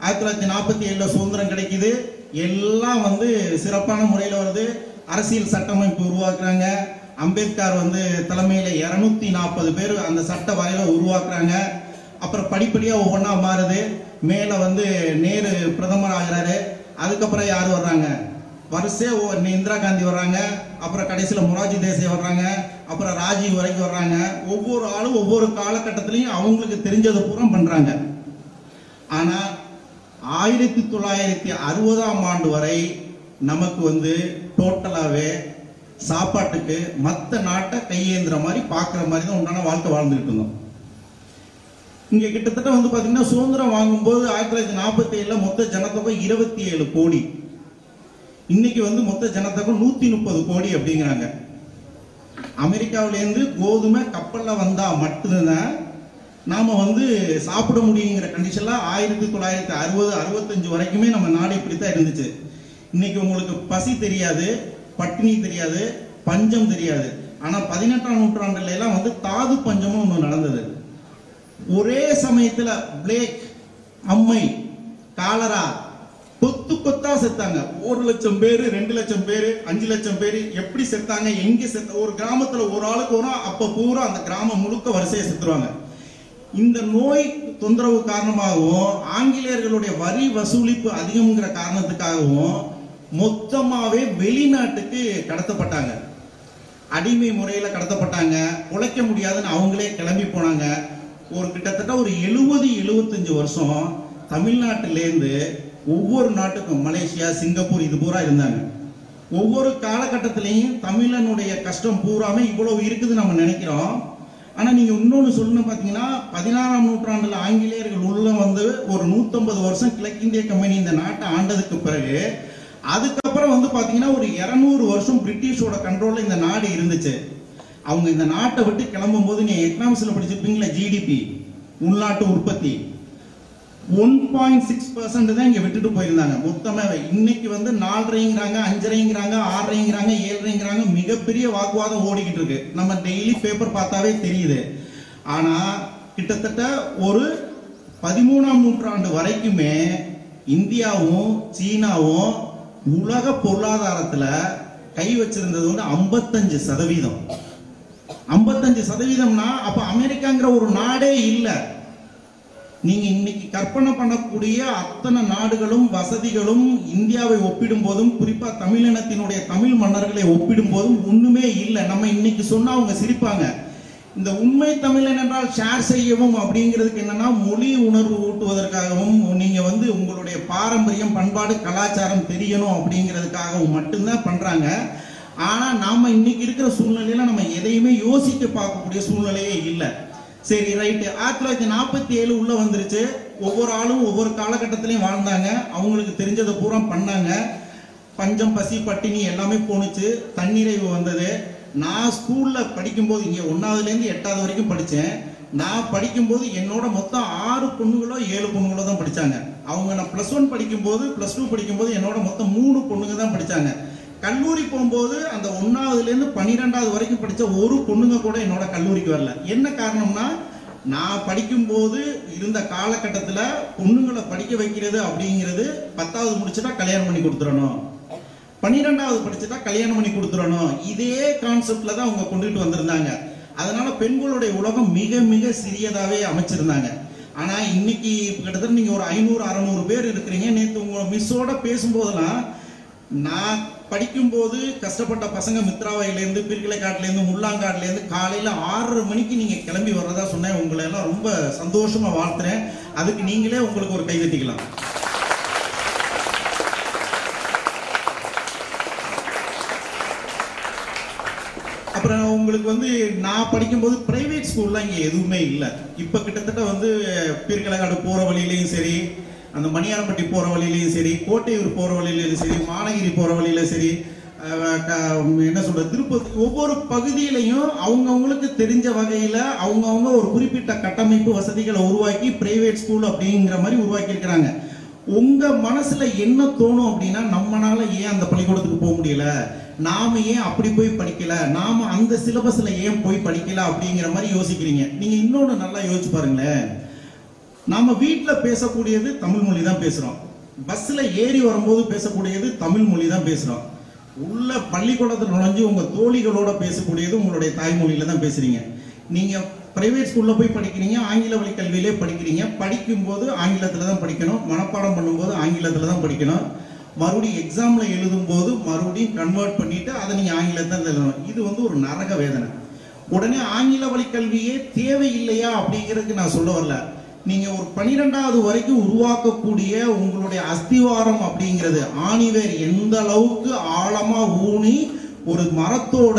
[SPEAKER 2] ஆயிரத்தி தொள்ளாயிரத்தி நாற்பத்தி ஏழுல சுதந்திரம் கிடைக்குது. எல்லாம் வந்து சிறப்பான முறையில் வருது. அரசியல் சட்டமைப்பு உருவாக்குறாங்க. அம்பேத்கர் வந்து தலைமையில் இரநூத்தி நாற்பது பேர் அந்த சட்ட வரையில உருவாக்குறாங்க. அப்புறம் படிப்படியாக ஒவ்வொன்றா மாறுது. மேலே வந்து நேரு பிரதமர் ஆகிறாரு. அதுக்கப்புறம் யார் வர்றாங்க? வரிசே ஒவ்வொரு இந்திரா காந்தி வர்றாங்க. அப்புறம் கடைசியில் மொராஜி தேசாய் வர்றாங்க. அப்புறம் ராஜீவ் வரைக்கும் வர்றாங்க. ஒவ்வொரு ஆளும் ஒவ்வொரு காலகட்டத்திலையும் அவங்களுக்கு தெரிஞ்சதை பூரா பண்ணுறாங்க ஆனால் ஆயிரத்தி தொள்ளாயிரத்தி அறுபதாம் ஆண்டு வரை நமக்கு வந்து டோட்டலாகவே சாப்பாட்டுக்கு மற்ற நாட்டை கையேந்துற மாதிரி பார்க்குற மாதிரி தான் உண்டான வாழ்க்கை வாழ்ந்துகிட்டு இருந்தோம். இங்கே கிட்டத்தட்ட வந்து பார்த்தீங்கன்னா சுதந்திரம் வாங்கும்போது ஆயிரத்தி தொள்ளாயிரத்தி நாற்பத்தி ஏழில் மொத்த ஜனத்தொகை இருபத்தி ஏழு கோடி. இன்னைக்கு வந்து மொத்த ஜனத்தொகை நூற்றி முப்பது கோடி அப்படிங்கிறாங்க. அமெரிக்காவிலேருந்து கோதுமை கப்பலில் வந்தால் மட்டும்தான் நாம் வந்து சாப்பிட முடியுங்கிற கண்டிஷனில் ஆயிரத்தி தொள்ளாயிரத்தி அறுபது அறுபத்தஞ்சு வரைக்குமே நம்ம நாடு இப்படி தான் இருந்துச்சு. இன்னைக்கு உங்களுக்கு பசி தெரியாது பட்டினி தெரியாது பஞ்சம் தெரியாது. ஆனால் பதினெட்டாம் நூற்றாண்டுல எல்லாம் வந்து தாது பஞ்சமும் ஒன்று நடந்தது. ஒரே சமயத்தில் பிளேக் அம்மை காலரா கொத்து கொத்தா செத்தாங்க. ஒரு லட்சம் பேர் ரெண்டு லட்சம் பேர் அஞ்சு லட்சம் பேர் எப்படி செத்தாங்க எங்கே செத்த ஒரு கிராமத்தில் ஒரு ஆளுக்கு வரும் அப்போ பூரா அந்த கிராமம் முழுக்க வரிசையை செத்துருவாங்க. இந்த நோய் தொந்தரவு காரணமாகவும் ஆங்கிலேயர்களுடைய வரி வசூலிப்பு அதிகம்ங்கிற காரணத்துக்காகவும் மொத்தமாகவே வெளிநாட்டுக்கு கடத்தப்பட்டாங்க. அடிமை முறையில் கடத்தப்பட்டாங்க. உழைக்க முடியாதுன்னு அவங்களே கிளம்பி போனாங்க. ஒரு கிட்டத்தட்ட ஒரு எழுபது எழுபத்தஞ்சு வருஷம் தமிழ்நாட்டிலேருந்து ஒவ்வொரு நாட்டுக்கும் மலேசியா சிங்கப்பூர் இது பூரா இருந்தாங்க. ஒவ்வொரு காலகட்டத்திலையும் தமிழனுடைய கஷ்டம் பூராமே இவ்வளவு இருக்குது நம்ம நினைக்கிறோம். ஆனால் நீங்கள் இன்னொன்று சொல்லணும் பார்த்தீங்கன்னா பதினாறாம் நூற்றாண்டில் ஆங்கிலேயர்கள் உள்ள வந்து ஒரு நூற்றம்பது வருஷம் கிழக்கிந்திய கம்பெனி இந்த நாட்டை ஆண்டதுக்கு பிறகு அதுக்கப்புறம் வந்து பார்த்தீங்கன்னா ஒரு இரநூறு வருஷம் பிரிட்டிஷோட கண்ட்ரோலில் இந்த நாடு இருந்துச்சு. அவங்க இந்த நாட்டை விட்டு கிளம்பும் போது நீங்கள் எக்கனாமிக்ஸில் படிச்சிருப்பீங்களா ஜிடிபி உள்நாட்டு உற்பத்தி. ஒன் பாயிண்ட் சிக்ஸ் பர்சன்ட் தான் இங்கே விட்டுட்டு போயிருந்தாங்க. மொத்தமாக இன்னைக்கு வந்து நாலரைங்கிறாங்க அஞ்சரைங்கிறாங்க ஆறரைங்கிறாங்க ஏழு மிகப்பெரிய வாக்குவாதம் ஓடிக்கிட்டு இருக்கு. நம்ம டெய்லி பேப்பர் பார்த்தாவே தெரியுது. ஆனா கிட்டத்தட்ட ஒரு பதிமூணாம் நூற்றாண்டு வரைக்குமே இந்தியாவும் சீனாவும் உலக பொருளாதாரத்துல கை வச்சிருந்தது வந்து ஐம்பத்தஞ்சு சதவீதம். ஐம்பத்தஞ்சு சதவீதம்னா அப்ப அமெரிக்காங்கிற ஒரு நாடே இல்லை. நீங்க இன்னைக்கு கற்பனை பண்ணக்கூடிய அத்தனை நாடுகளும் வசதிகளும் இந்தியாவை ஒப்பிடும் போதும் குறிப்பா தமிழினத்தினுடைய தமிழ் மன்னர்களை ஒப்பிடும் போதும் ஒண்ணுமே இல்லை. நம்ம இன்னைக்கு சொன்னா அவங்க சிரிப்பாங்க. இந்த உண்மை தமிழன் என்றால் ஷேர் செய்யவும் அப்படிங்கிறதுக்கு என்னன்னா மொழி உணர்வு ஊட்டுவதற்காகவும் நீங்க வந்து உங்களுடைய பாரம்பரியம் பண்பாடு கலாச்சாரம் தெரியணும் அப்படிங்கிறதுக்காகவும் மட்டும்தான் பண்றாங்க. ஆனா நாம இன்னைக்கு இருக்கிற சூழ்நிலையில நம்ம எதையுமே யோசிக்க பார்க்கக்கூடிய சூழ்நிலையே இல்லை. சரி ரைட்டு ஆயிரத்தி தொள்ளாயிரத்தி நாற்பத்தி ஏழு உள்ள வந்துருச்சு. ஒவ்வொரு ஆளும் ஒவ்வொரு காலகட்டத்திலையும் வாழ்ந்தாங்க. அவங்களுக்கு தெரிஞ்சதை பூரா பண்ணாங்க. பஞ்சம் பசி பட்டினி எல்லாமே போணுச்சு. தன்னிறைவு வந்தது. நான் ஸ்கூல்ல படிக்கும்போது இங்கே ஒன்னாவதுலேருந்து எட்டாவது வரைக்கும் படித்தேன் நான் படிக்கும்போது என்னோட மொத்தம் ஆறு பொண்ணுங்களோ ஏழு பொண்ணுங்களோ தான் படித்தாங்க அவங்க நான் ப்ளஸ் ஒன் படிக்கும்போது ப்ளஸ் டூ படிக்கும்போது என்னோட மொத்தம் மூணு பொண்ணுங்க தான் படித்தாங்க கல்லூரி போகும்போது அந்த ஒன்றாவதுலேருந்து பன்னிரெண்டாவது வரைக்கும் படித்த ஒரு பொண்ணுங்க கூட என்னோட கல்லூரிக்கு வரல. என்ன காரணம்னா நான் படிக்கும்போது இருந்த காலகட்டத்தில் பொண்ணுங்களை படிக்க வைக்கிறது அப்படிங்கிறது பத்தாவது முடிச்சுட்டா கல்யாணம் பண்ணி கொடுத்துடணும். பன்னிரெண்டாவது படிச்சுட்டா கல்யாணம் பண்ணி கொடுத்துடணும். இதே கான்செப்டில் தான் அவங்க கொண்டுகிட்டு வந்திருந்தாங்க. அதனால பெண்களுடைய உலகம் மிக மிக சிறியதாகவே அமைச்சிருந்தாங்க. ஆனால் இன்னைக்கு கிட்டத்தட்ட நீங்கள் ஒரு ஐநூறு அறநூறு பேர் இருக்கிறீங்க. நேற்று உங்களை மிஸ்ஸோட பேசும்போதெல்லாம் நான் படிக்கும்போது கஷ்டப்பட்ட பசங்க மித்ராவையிலேருந்து பிற்கிளைக்காட்டிலேருந்து முள்ளாங்காட்டிலேருந்து காலையில் ஆறரை மணிக்கு நீங்கள் கிளம்பி வர்றதா சொன்னேன். உங்களை எல்லாம் ரொம்ப சந்தோஷமாக வாழ்த்துறேன். அதுக்கு நீங்களே உங்களுக்கு ஒரு கை தட்டிக்கலாம். அப்புறம் உங்களுக்கு வந்து நான் படிக்கும்போது பிரைவேட் ஸ்கூல்லாம் இங்கே எதுவுமே இல்லை. இப்போ கிட்டத்தட்ட வந்து பீர்க்கலகாடு போகிற வழியிலையும் சரி அந்த மணியாரம்பட்டி போகிற வழியிலையும் சரி கோட்டையூர் போகிற வழியிலையும் சரி மானகிரி போகிற வழியில சரி என்ன சொல்றது திருப்பதி ஒவ்வொரு பகுதியிலையும் அவங்கவுங்களுக்கு தெரிஞ்ச வகையில் அவங்கவுங்க ஒரு குறிப்பிட்ட கட்டமைப்பு வசதிகளை உருவாக்கி பிரைவேட் ஸ்கூல் அப்படிங்கிற மாதிரி உருவாக்கி இருக்கிறாங்க உங்க மனசுல என்ன தோணும் அப்படின்னா நம்மனால ஏன் அந்த பள்ளிக்கூடத்துக்கு போக முடியல? நாம ஏன் அப்படி போய் படிக்கல? நாம அந்த சிலபஸ்ல ஏன் போய் படிக்கல அப்படிங்கிற மாதிரி யோசிக்கிறீங்க. நீங்க இன்னொன்னு நல்லா யோசிச்சு பாருங்களேன். நாம வீட்டில் பேசக்கூடியது தமிழ் மொழி தான் பேசுறோம். பஸ்ல ஏறி வரும்போது பேசக்கூடியது தமிழ் மொழி தான் பேசுறோம். உள்ள பள்ளிக்கூடத்தில் நுழைஞ்சு உங்க தோழிகளோட பேசக்கூடியது உங்களுடைய தாய்மொழியில தான் பேசுறீங்க. நீங்க பிரைவேட் ஸ்கூல்ல போய் படிக்கிறீங்க ஆங்கில வழி கல்வியிலே படிக்கிறீங்க படிக்கும்போது ஆங்கிலத்தில் தான் படிக்கணும் மனப்பாடம் பண்ணும்போது ஆங்கிலத்தில் தான் படிக்கணும். மறுபடியும் எக்ஸாம்ல எழுதும் போது மறுபடியும் கன்வெர்ட் பண்ணிட்டு அதை நீங்க ஆங்கிலத்தில் எழுதணும். இது வந்து ஒரு நரக வேதனை. உடனே ஆங்கில வழி கல்வியே தேவையில்லையா அப்படிங்கிறதுக்கு நான் சொல்ல வரல. நீங்க ஒரு பனிரெண்டாவது வரைக்கும் உருவாக்கக்கூடிய உங்களுடைய அஸ்திவாரம் அப்படிங்கிறது ஆணிவேர் எந்த அளவுக்கு ஆழமா ஊனி ஒரு மரத்தோட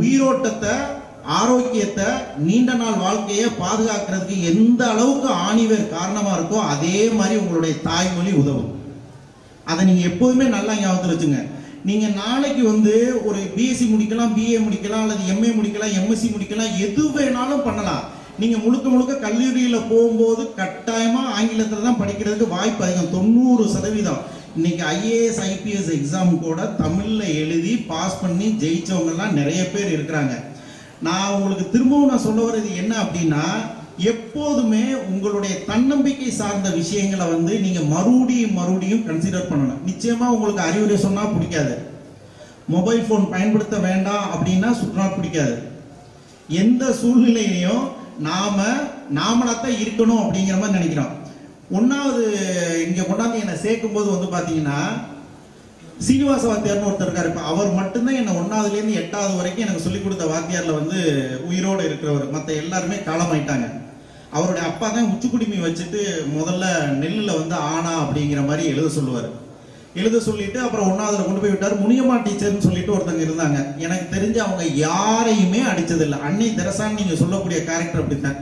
[SPEAKER 2] உயிரோட்டத்தை ஆரோக்கியத்தை நீண்ட நாள் வாழ்க்கையை பாதுகாக்கிறதுக்கு எந்த அளவுக்கு ஆணிவேர் காரணமா இருக்கோ அதே மாதிரி உங்களுடைய தாய்மொழி உதவும். அதை நீங்க எப்போதுமே நல்லா ஞாபகத்தில் வச்சுங்க. நீங்க நாளைக்கு வந்து ஒரு பிஎஸ்சி முடிக்கலாம் பிஏ முடிக்கலாம் அல்லது எம்ஏ முடிக்கலாம் எம்எஸ்சி முடிக்கலாம் எது வேணாலும் பண்ணலாம். நீங்க முழுக்க முழுக்க கல்லூரியில போகும்போது கட்டாயமா ஆங்கிலத்துல தான் படிக்கிறதுக்கு வாய்ப்பு அதிகம். தொண்ணூறு சதவீதம். இன்னைக்கு ஐஏஎஸ் ஐபிஎஸ் எக்ஸாம் கூட தமிழ்ல எழுதி பாஸ் பண்ணி ஜெயிச்சவங்க எல்லாம் நிறைய பேர் இருக்கிறாங்க. நான் உங்களுக்கு திரும்பவும் நான் சொல்ல வர்றது என்ன அப்படின்னா எப்போதுமே உங்களுடைய தன்னம்பிக்கை சார்ந்த விஷயங்களை வந்து நீங்க மறுபடியும் மறுபடியும் கன்சிடர் பண்ணணும். நிச்சயமா உங்களுக்கு அறிவுரை சொன்னா பிடிக்காது. மொபைல் ஃபோன் பயன்படுத்த வேண்டாம் அப்படின்னா சுற்றுலா பிடிக்காது. எந்த சூழ்நிலையிலையும் நாம நாமளாத்தான் இருக்கணும் அப்படிங்கிற மாதிரி நினைக்கிறோம். ஒன்னாவது இங்க கொண்டாந்து என்னை சேர்க்கும் போது வந்து பாத்தீங்கன்னா சீனிவாச வாத்தியார்னு ஒருத்தர் இருக்காரு. இப்ப அவர் மட்டும்தான் என்ன ஒன்னாவதுல இருந்து எட்டாவது வரைக்கும் எனக்கு சொல்லிக் கொடுத்த வாத்தியார்ல வந்து உயிரோடு இருக்கிறவர். மற்ற எல்லாருமே காலமாயிட்டாங்க. அவருடைய அப்பா தான் உச்சுக்குடிமி வச்சுட்டு முதல்ல நெல்லுல வந்து ஆனா அப்படிங்கிற மாதிரி எழுத சொல்லுவார். எழுத சொல்லிட்டு அப்புறம் ஒன்னாவதுல கொண்டு போய் விட்டார். முனியம்மா டீச்சர்னு சொல்லிட்டு ஒருத்தங்க இருந்தாங்க. எனக்கு தெரிஞ்சு அவங்க யாரையுமே அடிச்சதில்லை. அன்னை தெரசான்னு நீங்க சொல்லக்கூடிய கேரக்டர் அப்படித்தான்.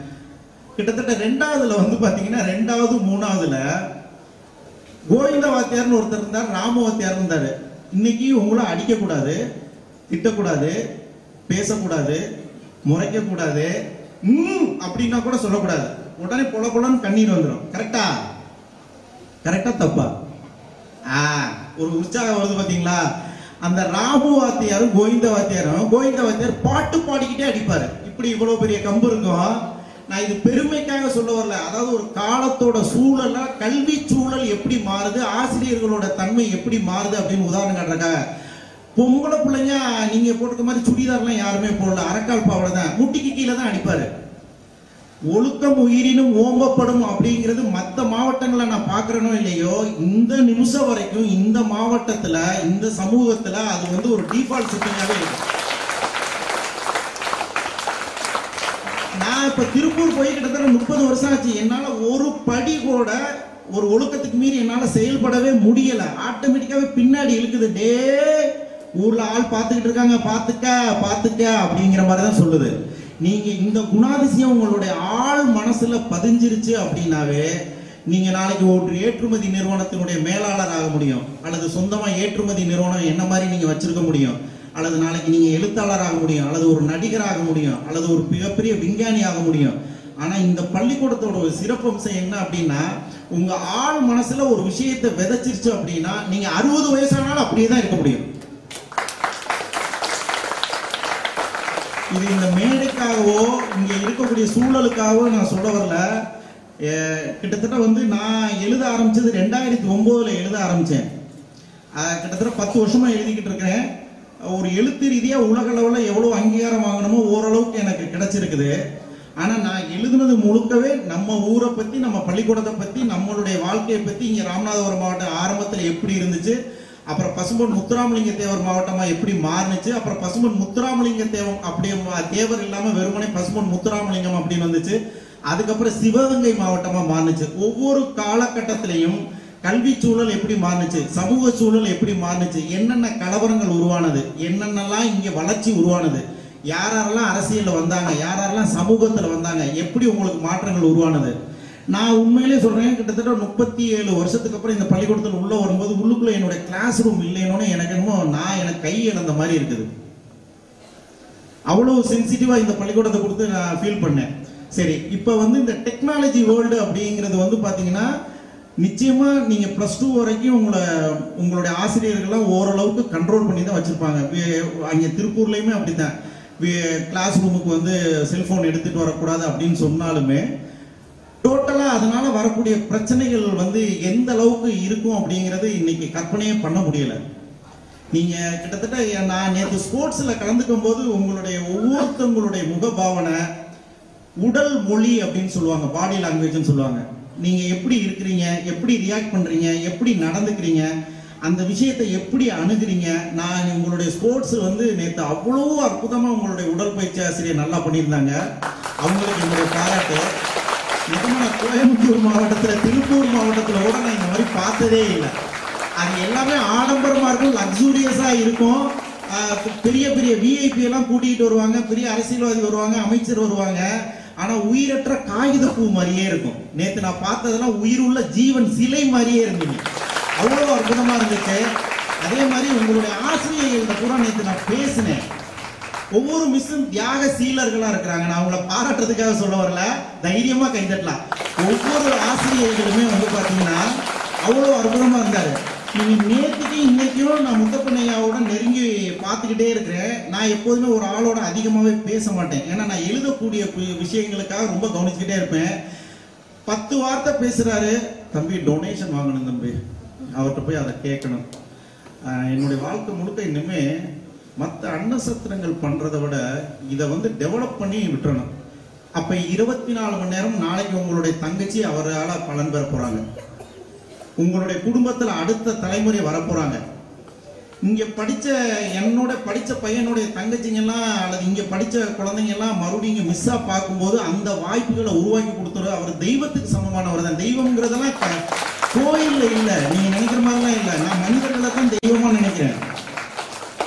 [SPEAKER 2] கிட்டத்தட்ட ரெண்டாவதுல வந்து பாத்தீங்கன்னா ரெண்டாவது மூணாவதுல கோவிந்த வாத்தியார்னு ஒருத்தர் இருந்தார் ராம வாத்தியார் இருந்தாரு. இன்னைக்கு உங்களை அடிக்க கூடாது திட்டக்கூடாது பேசக்கூடாது முறைக்க கூடாது ம் அப்படின்னா கூட சொல்லக்கூடாது. உடனே பொல பொலன்னு கண்ணீர் வந்துடும் கரெக்டா கரெக்டா தப்பா? ஒரு உற்சாகம் வருது பாத்தீங்களா? அந்த ராமு வாத்தியாரும் கோவிந்த வாத்தியாரும் கோவிந்த வாத்தியார் பாட்டு பாடிக்கிட்டே அடிப்பாரு. இப்படி இவ்வளவு பெரிய கம்பு இருக்கும் நான் இது பெருமைக்காக சொல்ல வரல. அதாவது ஒரு காலத்தோட சூழலா கல்வி சூழல் எப்படி மாறுது ஆசிரியர்களோட தன்மை எப்படி மாறுது அப்படின்னு உதாரணம் காட்டுறக்காக பொம்பளை பிள்ளைங்க நீங்க போட்டுக்க மாதிரி சுடிதார்லாம் யாருமே போடல. அரைக்கால் பாவடை தான். முட்டிக்கு கீழே தான் அடிப்பாரு. ஒழுக்கம் உயிரினும் ஓம்பப்படும் அப்படிங்கிறது மற்ற மாவட்டங்களை நான் பார்க்கறனோ இல்லையோ இந்த நிமிஷம் வரைக்கும் இந்த மாவட்டத்துல இந்த சமூகத்துல அது வந்து ஒரு டிஃபால்ட் செட்டிங்காவே இருக்கு. நான் இப்ப திருப்பூர் போய் கிட்டத்தட்ட முப்பது வருஷம் ஆச்சு. என்னால ஒரு படி கூட ஒரு ஒழுக்கத்துக்கு மீறி என்னால செயல்படவே முடியல. ஆட்டோமேட்டிக்காவே பின்னாடி இழுக்குது. டே ஊர்ல ஆள் பார்த்துக்கிட்டு இருக்காங்க. பார்த்துக்க பார்த்துக்க அப்படிங்கிற மாதிரி தான் சொல்லுது. நீங்க இந்த குணாதிசயம் உங்களுடைய ஆள் மனசுல பதிஞ்சிருச்சு அப்படின்னாவே நீங்க நாளைக்கு ஒரு ஏற்றுமதி நிறுவனத்தினுடைய மேலாளர் ஆக முடியும். அல்லது சொந்தமா ஏற்றுமதி நிறுவனம் என்ன மாதிரி நீங்க வச்சிருக்க முடியும். அல்லது நாளைக்கு நீங்க எழுத்தாளர் ஆக முடியும். அல்லது ஒரு நடிகர் ஆக முடியும். அல்லது ஒரு மிகப்பெரிய விஞ்ஞானி ஆக முடியும். ஆனா இந்த பள்ளிக்கூடத்தோட ஒரு சிறப்பம்சம் என்ன அப்படின்னா உங்க ஆள் மனசுல ஒரு விஷயத்தை விதைச்சிருச்சு அப்படின்னா நீங்க அறுபது வயசானாலும் அப்படியே தான் இருக்க முடியும். இது இந்த மேடைக்காகவோ இங்கே இருக்கக்கூடிய சூழலுக்காகவோ நான் சொல்ல வரல. கிட்டத்தட்ட வந்து நான் எழுத ஆரம்பிச்சது ரெண்டாயிரத்தி ஒம்போதில் எழுத ஆரம்பித்தேன் கிட்டத்தட்ட பத்து வருஷமாக எழுதிக்கிட்டு இருக்கிறேன். ஒரு எழுத்து ரீதியாக உலக அளவில் அங்கீகாரம் வாங்கணுமோ ஓரளவுக்கு எனக்கு கிடைச்சிருக்குது. ஆனால் நான் எழுதுனது முழுக்கவே நம்ம ஊரை பற்றி நம்ம பள்ளிக்கூடத்தை பற்றி நம்மளுடைய வாழ்க்கையை பற்றி இங்கே ராமநாதபுரம் மாவட்டம் ஆரம்பத்தில் எப்படி இருந்துச்சு அப்புறம் பசும்பொன் முத்துராமலிங்க தேவர் மாவட்டமா எப்படி மாறுனுச்சு? அப்புறம் பசும்பொன் முத்துராமலிங்க தேவம் அப்படி தேவர் இல்லாம வெறுமனே பசும்பொன் முத்துராமலிங்கம் அப்படின்னு வந்துச்சு. அதுக்கப்புறம் சிவகங்கை மாவட்டமா மாறுனுச்சு. ஒவ்வொரு காலகட்டத்திலையும் கல்வி சூழல் எப்படி மாறுனுச்சு? சமூக சூழல் எப்படி மாறுனுச்சு? என்னென்ன கலவரங்கள் உருவானது? என்னென்னலாம் இங்க வளர்ச்சி உருவானது? யார் யாரெல்லாம் அரசியலில் வந்தாங்க? யார் யாரெல்லாம் சமூகத்துல வந்தாங்க? எப்படி உங்களுக்கு மாற்றங்கள் உருவானது? நான் உண்மையிலே சொல்றேன் கிட்டத்தட்ட முப்பத்தி ஏழு வருஷத்துக்கு அப்புறம் இந்த பள்ளிக்கூடத்தில் உள்ள வரும்போது உள்ளுக்குள்ள என்னுடைய கிளாஸ் ரூம் இல்லைன்னு எனக்கு என்னமோ நான் எனக்கு கை இழந்த மாதிரி இருக்குது. அவ்வளவு சென்சிட்டிவா இந்த பள்ளிக்கூடத்தை கொடுத்து நான் ஃபீல் பண்ணேன். சரி இப்போ வந்து இந்த டெக்னாலஜி வேர்ல்டு அப்படிங்கிறது வந்து பாத்தீங்கன்னா நிச்சயமா நீங்க பிளஸ் டூ வரைக்கும் உங்களை உங்களுடைய ஆசிரியர்கள்லாம் ஓரளவுக்கு கண்ட்ரோல் பண்ணி தான் வச்சிருப்பாங்க. அங்கே அங்க திருப்பூர்லயுமே அப்படித்தான். கிளாஸ் ரூமுக்கு வந்து செல்போன் எடுத்துட்டு வரக்கூடாது அப்படின்னு சொன்னாலுமே அதனால வரக்கூடிய பிரச்சனைகள் வந்து எந்த அளவுக்கு இருக்கும் அப்படிங்கிறது இன்னைக்கு கற்பனையே பண்ண முடியல. நீங்க கிட்டத்தட்ட நான் நேற்று ஸ்போர்ட்ஸ்ல கலந்துக்கும் போது உங்களுடைய ஒவ்வொருத்தவங்களுடைய முகபாவனை உடல் மொழி அப்படின்னு சொல்லுவாங்க பாடி லாங்குவேஜ்னு சொல்லுவாங்க. நீங்க எப்படி இருக்கிறீங்க எப்படி ரியாக்ட் பண்றீங்க எப்படி நடந்துக்கிறீங்க அந்த விஷயத்தை எப்படி அணுகிறீங்க நான் உங்களுடைய ஸ்போர்ட்ஸ் வந்து நேற்று அவ்வளோ அற்புதமாக உங்களுடைய உடற்பயிற்சி ஆசிரியர் நல்லா பண்ணியிருந்தாங்க. அவங்களுக்கு என்னுடைய பாராட்டு. நிஜமா கோயம்புத்தூர் மாவட்டத்தில் திருப்பூர் மாவட்டத்தில் கூட நான் இந்த மாதிரி பார்த்ததே இல்லை. அது எல்லாமே ஆடம்பரமாக இருக்கும். லக்ஸூரியஸாக இருக்கும் பெரிய பெரிய விஐபி எல்லாம் கூட்டிகிட்டு வருவாங்க பெரிய அரசியல்வாதி வருவாங்க அமைச்சர் வருவாங்க. ஆனால் உயிரற்ற காகித பூ மாதிரியே இருக்கும். நேற்று நான் பார்த்ததெல்லாம் உள்ள ஜீவன் சிலை மாதிரியே இருந்தது. அவ்வளோ அற்புதமாக இருந்துச்சு. அதே மாதிரி உங்களுடைய ஆசிரியர்கள்ட்ட கூட நேற்று நான் பேசினேன். ஒவ்வொரு மிஸ்ஸும் தியாக சீலர்களா இருக்கிறாங்க. நான் அவங்கள பாராட்டுறதுக்காக சொல்ல வரல. தைரியமா கைதட்டலாம் ஒவ்வொரு ஆசிரியர்களுமே வந்து பாத்தீங்கன்னா அவ்வளவு அற்புதமா இருந்தாரு. நீங்க நேற்றுக்கு இன்னைக்கும் நான் முத்தப்பண்ணையாவோட நெருங்கி பார்த்துக்கிட்டே இருக்கிறேன். நான் எப்போதுமே ஒரு ஆளோட அதிகமாகவே பேச மாட்டேன். ஏன்னா நான் எழுதக்கூடிய விஷயங்களுக்காக ரொம்ப கவனிச்சுக்கிட்டே இருப்பேன். பத்து வார்த்தை பேசுறாரு. தம்பி டொனேஷன் வாங்கணும் தம்பி. அவர்கிட்ட போய் அதை கேட்கணும். என்னுடைய வாழ்க்கை முழுக்க இன்னுமே மற்ற அன்னசத்திரங்கள் பண்றதை விட இதை வந்து டெவலப் பண்ணி விட்டுறணும். அப்ப இருபத்தி நாலு மணி நேரம் நாளைக்கு உங்களுடைய தங்கச்சி அவரால் பலன் பெற போறாங்க. உங்களுடைய குடும்பத்தில் அடுத்த தலைமுறை வரப்போறாங்க இங்க படிச்ச என்னோட படிச்ச பையனுடைய தங்கச்சிங்க எல்லாம் அல்லது இங்க படிச்ச குழந்தைங்க எல்லாம் மறுபடியும் இங்க மிஸ்ஸா பார்க்கும்போது அந்த வாய்ப்புகளை உருவாக்கி கொடுத்துரு அவர் தெய்வத்துக்கு சமமானவர் தான். தெய்வம்ங்கிறதெல்லாம் க- கோயில்ல இல்லை. நீங்க நினைக்கிற மாதிரிலாம் இல்லை. நான் மனிதர்களை தான் தெய்வமா நினைக்கிறேன்.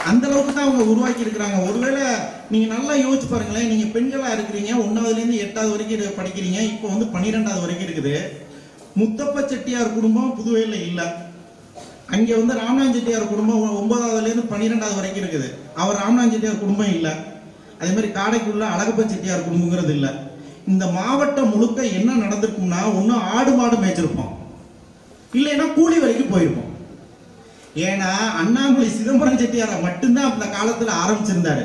[SPEAKER 2] அந்த அளவுக்கு தான் அவங்க உருவாக்கி இருக்கிறாங்க. ஒருவேளை நீங்க நல்லா யோசிச்சு பாருங்களேன். நீங்க பெண்களா இருக்கிறீங்க. ஒன்னாவதுல இருந்து எட்டாவது வரைக்கும் படிக்கிறீங்க. இப்போ வந்து பன்னிரெண்டாவது வரைக்கும் இருக்குது. முத்தப்ப செட்டியார் குடும்பம் புதுவையில் இல்லை. அங்க வந்து ராமநாதன் செட்டியார் குடும்பம் ஒன்பதாவதுலேருந்து ஒன்பதாவதுல இருந்து பன்னிரெண்டாவது வரைக்கும் இருக்குது. அவர் ராமநாதன் செட்டியார் குடும்பம் இல்லை. அதே மாதிரி காடைக்குள்ள அழகப்ப செட்டியார் குடும்பங்கிறது இல்லை. இந்த மாவட்டம் முழுக்க என்ன நடந்திருக்கும்னா ஒண்ணு ஆடு மாடு மேய்ச்சிருப்போம் இல்லைன்னா கூலி வரைக்கும் போயிருப்போம் ஏன்னா அண்ணாமலை சிதம்பரம் செட்டியாரை மட்டும்தான் அந்த காலத்துல ஆரம்பிச்சிருந்தாரு.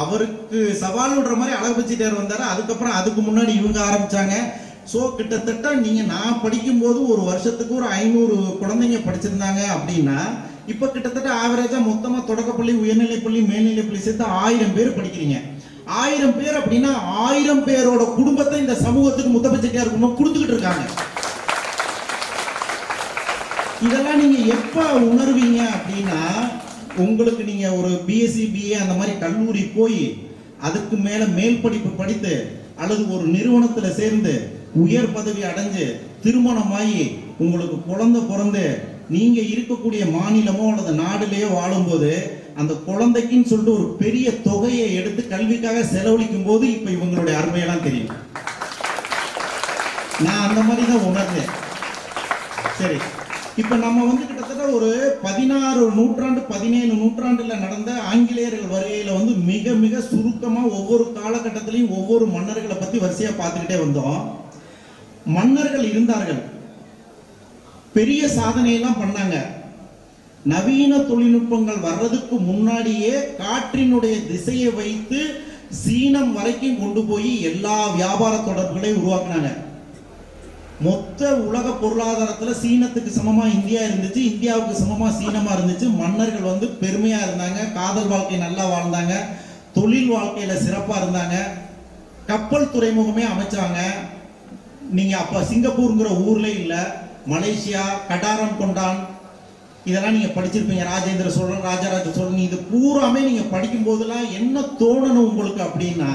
[SPEAKER 2] அவருக்கு சவால் விடுற மாதிரி அழகு செட்டியார் வந்தாரு. அதுக்கப்புறம் அதுக்கு முன்னாடி இவங்க ஆரம்பிச்சாங்க. சோ கிட்டத்தட்ட நீங்க நான் படிக்கும்போது ஒரு வருஷத்துக்கு ஒரு ஐநூறு குழந்தைங்க படிச்சிருந்தாங்க அப்படின்னா இப்ப கிட்டத்தட்ட ஆவரேஜா மொத்தமா தொடக்கப்பள்ளி உயர்நிலைப்பள்ளி மேல்நிலைப்பள்ளி சேர்த்து ஆயிரம் பேர் படிக்கிறீங்க. ஆயிரம் பேர் அப்படின்னா ஆயிரம் பேரோட குடும்பத்தை இந்த சமூகத்துக்கு முத்தப்ப செட்டியார் குடும்பம் கொடுத்துக்கிட்டு இருக்காங்க. இதெல்லாம் நீங்க எப்ப உணர்வீங்க அப்படின்னா உங்களுக்கு நீங்க ஒரு பிஎஸ்சி பிஏ அந்த மாதிரி கல்லூரி போய் அதுக்கு மேல மேல் படிப்பு படித்து அல்லது ஒரு நிறுவனத்துல சேர்ந்து உயர் பதவி அடைஞ்சு திருமணமாகி உங்களுக்கு குழந்தை பிறந்து நீங்க இருக்கக்கூடிய மாநிலமோ அல்லது நாடுலேயோ வாழும்போது அந்த குழந்தைக்குன்னு சொல்லிட்டு ஒரு பெரிய தொகையை எடுத்து கல்விக்காக செலவழிக்கும் போது இப்ப இவங்களுடைய அருமையெல்லாம் தெரியும். நான் அந்த மாதிரி தான் உணர்ந்தேன். சரி. இப்ப நம்ம வந்து கிட்டத்தட்ட ஒரு பதினாறு நூற்றாண்டு பதினேழு நூற்றாண்டுல நடந்த ஆங்கிலேயர்கள் வருகையில வந்து மிக மிக சுருக்கமா ஒவ்வொரு காலகட்டத்திலையும் ஒவ்வொரு மன்னர்களை பத்தி வரிசையா பார்த்துக்கிட்டே வந்தோம். மன்னர்கள் இருந்தார்கள். பெரிய சாதனையெல்லாம் பண்ணாங்க. நவீன தொழில்நுட்பங்கள் வர்றதுக்கு முன்னாடியே காற்றினுடைய திசையை வைத்து சீனம் வரைக்கும் கொண்டு போய் எல்லா வியாபார தொடர்புகளையும் உருவாக்குனாங்க. மொத்த உலக பொருளாதாரத்துல சீனத்துக்கு சமமா இந்தியா இருந்துச்சு இந்தியாவுக்கு சமமா சீனமா இருந்துச்சு. மன்னர்கள் வந்து பெருமையா இருந்தாங்க காதல் வாழ்க்கை நல்லா வாழ்ந்தாங்க தொழில் வாழ்க்கையில சிறப்பா இருந்தாங்க. கப்பல் துறைமுகமே அமைச்சாங்க. நீங்க அப்ப சிங்கப்பூருங்கிற ஊர்ல இல்ல மலேசியா கடாரம் கொண்டான் இதெல்லாம் நீங்க படிச்சிருப்பீங்க. ராஜேந்திர சோழன் ராஜராஜ சோழன் இது பூராமே நீங்க படிக்கும் போதெல்லாம் என்ன தோணணும் உங்களுக்கு அப்படின்னா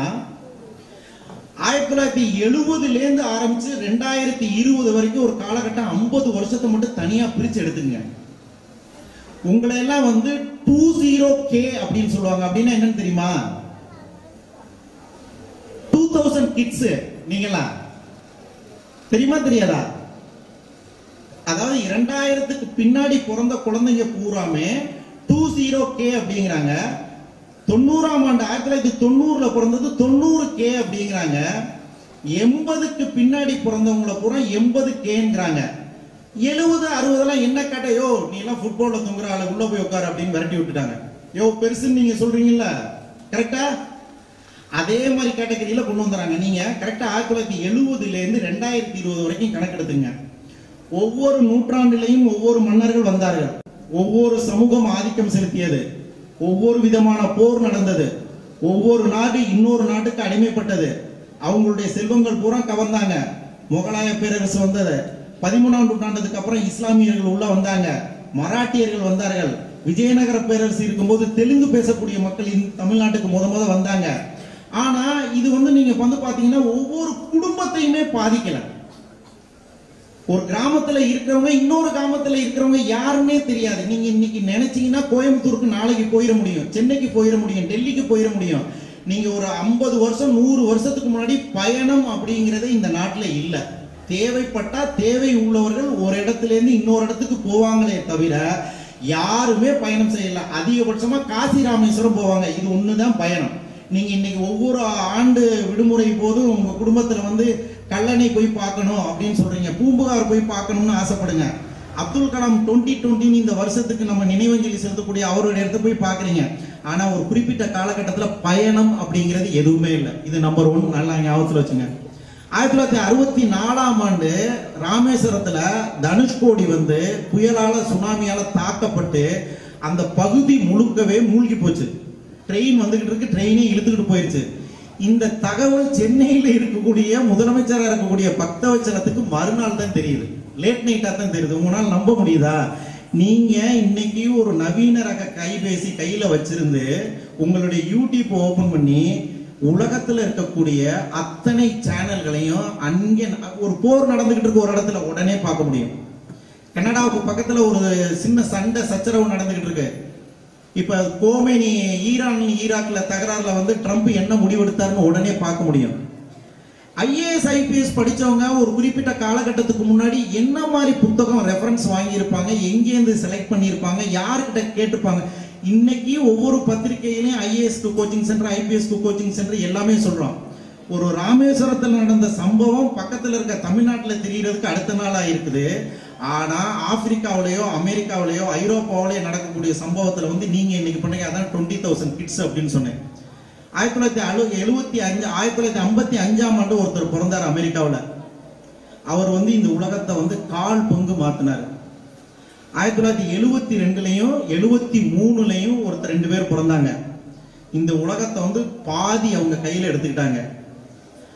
[SPEAKER 2] ஆயிரத்தி தொள்ளாயிரத்தி எழுபதுல இருந்து ஆரம்பிச்சு ரெண்டாயிரத்தி இருபது வரைக்கும் ஒரு காலகட்டம் ஐம்பது வருஷத்தை மட்டும் தனியா பிரிச்சு எடுத்துங்க. உங்களை எல்லாம் வந்து டூ ஜீரோ கே அப்படின்னு சொல்லுவாங்க. அப்படின்னா என்னன்னு தெரியுமா? டூ தௌசண்ட் கிட்ஸ் நீங்களா? தெரியுமா தெரியாதா? அதாவது இரண்டாயிரத்துக்கு பின்னாடி பிறந்த குழந்தைங்க பூராமே டூ ஜீரோ கே அப்படிங்கிறாங்க. தொண்ணூறாம் ஆண்டு ஆயிரத்தி தொள்ளாயிரத்தி தொண்ணூறுல பிறந்தது தொண்ணூறு கே அப்படிங்கிறாங்க. எண்பதுக்கு பின்னாடி பிறந்தவங்கள பூரா எண்பது கேங்கிறாங்க எழுபது அறுபதெல்லாம் என்ன கேட்டையோ நீ எல்லாம் ஃபுட்பால்ல தொங்குற ஆளு உள்ள போய் உட்காரு அப்படின்னு விரட்டி விட்டுட்டாங்க. யோ பெருசுன்னு நீங்க சொல்றீங்கல்ல? கரெக்டா அதே மாதிரி கேட்டகரியில கொண்டு வந்துறாங்க நீங்க கரெக்டா ஆயிரத்தி தொள்ளாயிரத்தி எழுபதுல இருந்து ரெண்டாயிரத்தி இருபது வரைக்கும் கணக்கெடுத்துங்க. ஒவ்வொரு நூற்றாண்டுலையும் ஒவ்வொரு மன்னர்கள் வந்தார்கள். ஒவ்வொரு சமூகம் ஆதிக்கம் செலுத்தியது. ஒவ்வொரு விதமான போர் நடந்தது. ஒவ்வொரு நாடு இன்னொரு நாட்டுக்கு அடிமைப்பட்டது. அவங்களுடைய செல்வங்கள் பூரா கவர்ந்தாங்க. முகலாய பேரரசு வந்தது. பதிமூணாம் நூற்றாண்டுக்கு அப்புறம் இஸ்லாமியர்கள் உள்ள வந்தாங்க. மராட்டியர்கள் வந்தார்கள். விஜயநகர பேரரசு இருக்கும்போது தெலுங்கு பேசக்கூடிய மக்கள் தமிழ்நாட்டுக்கு முத முத வந்தாங்க. ஆனா இது வந்து நீங்க வந்து பாத்தீங்கன்னா ஒவ்வொரு குடும்பத்தையுமே பாதிக்கல. ஒரு கிராமத்துல இருக்கிறவங்க இன்னொரு கிராமத்துல இருக்கிறவங்க யாருன்னே தெரியாது. நீங்க இன்னைக்கு நினைச்சீங்கன்னா கோயம்புத்தூருக்கு நாளைக்கு போயிட முடியும் சென்னைக்கு போயிட முடியும் டெல்லிக்கு போயிட முடியும். நீங்க ஒரு ஐம்பது வருஷம் நூறு வருஷத்துக்கு முன்னாடி பயணம் அப்படிங்கறதே இந்த நாட்டுல இல்லை. தேவைப்பட்டா தேவை உள்ளவர்கள் ஒரு இடத்துல இருந்து இன்னொரு இடத்துக்கு போவாங்களே தவிர யாருமே பயணம் செய்யல. அதிகபட்சமா காசி ராமேஸ்வரம் போவாங்க. இது ஒண்ணுதான் பயணம். நீங்க இன்னைக்கு ஒவ்வொரு ஆண்டு விடுமுறை போதும் உங்க குடும்பத்துல வந்து கல்லணை போய் பார்க்கணும் அப்படின்னு சொல்றீங்க. பூம்புகார் போய் பார்க்கணும்னு ஆசைப்படுங்க. அப்துல் கலாம் டுவெண்ட்டி டுவெண்ட்டின்னு இந்த வருஷத்துக்கு நம்ம நினைவஞ்சலி செலுத்தக்கூடிய அவருடைய இடத்த போய் பார்க்குறீங்க. ஆனா ஒரு குறிப்பிட்ட காலகட்டத்துல பயணம் அப்படிங்கிறது எதுவுமே இல்லை. இது நம்பர் ஒன் நல்லா ஞாபகத்தில் வச்சுங்க. ஆயிரத்தி தொள்ளாயிரத்தி அறுபத்தி நாலாம் ஆண்டு ராமேஸ்வரத்துல தனுஷ்கோடி வந்து புயலால சுனாமியால தாக்கப்பட்டு அந்த பகுதி முழுக்கவே மூழ்கி போச்சு. ட்ரெயின் வந்துகிட்டு இருக்கு ட்ரெயினே இழுத்துக்கிட்டு போயிருச்சு. இந்த தகவல் சென்னையில் இருக்கக்கூடிய முதலமைச்சராக இருக்கக்கூடிய பக்தவச்சலத்துக்கு மறுநாள் தான் தெரியுது. லேட் நைட்டாக தான் தெரியுது. உங்களால் நம்ப முடியுதா? நீங்க இன்னைக்கு ஒரு நவீன ரக கைபேசி கையில வச்சிருந்து உங்களுடைய யூடியூப் ஓபன் பண்ணி உலகத்துல இருக்கக்கூடிய அத்தனை சேனல்களையும் அங்கே ஒரு போர் நடந்துகிட்டு இருக்க ஒரு இடத்துல உடனே பார்க்க முடியும். கனடாவுக்கு பக்கத்துல ஒரு சின்ன சண்டை சச்சரவு நடந்துகிட்டு இருக்கு. இப்ப கோமேனி ஈரான் ஈராக்ல தகராறுல வந்து ட்ரம்ப் என்ன முடிவெடுத்தாருன்னு உடனே பார்க்க முடியும். ஐஏஎஸ் ஐபிஎஸ் படிச்சவங்க ஒரு குறிப்பிட்ட காலகட்டத்துக்கு முன்னாடி என்ன மாதிரி புத்தகம் ரெஃபரன்ஸ் வாங்கியிருப்பாங்க எங்கேருந்து செலக்ட் பண்ணியிருப்பாங்க யார்கிட்ட கேட்டிருப்பாங்க? இன்னைக்கு ஒவ்வொரு பத்திரிகையிலையும் ஐஏஎஸ்க்கு கோச்சிங் சென்டர் ஐபிஎஸ்க்கு கோச்சிங் சென்டர் எல்லாமே சொல்கிறோம் ஒரு ராமேஸ்வரத்தில் நடந்த சம்பவம் பக்கத்தில் இருக்க தமிழ்நாட்டில் தெரிகிறதுக்கு அடுத்த நாளாக இருக்குது. ஆனா ஆப்பிரிக்காவிலேயோ அமெரிக்காவிலேயோ ஐரோப்பாவிலேயோ நடக்கக்கூடிய சம்பவத்துல வந்து நீங்க இன்னைக்கு பண்ணீங்க அதான் டுவெண்ட்டி தௌசண்ட் கிட்ஸ் அப்படின்னு சொன்னேன். ஆயிரத்தி தொள்ளாயிரத்தி அழு எழுபத்தி அஞ்சு ஆயிரத்தி தொள்ளாயிரத்தி ஐம்பத்தி அஞ்சாம் ஆண்டு ஒருத்தர் பிறந்தார் அமெரிக்காவில். அவர் வந்து இந்த உலகத்தை வந்து கால் பங்கு மாத்தினார். ஆயிரத்தி தொள்ளாயிரத்தி எழுபத்தி ரெண்டுலையும் எழுபத்தி மூணுலையும் ஒருத்தர் ரெண்டு பேர் பிறந்தாங்க. இந்த உலகத்தை வந்து பாதி அவங்க கையில எடுத்துக்கிட்டாங்க.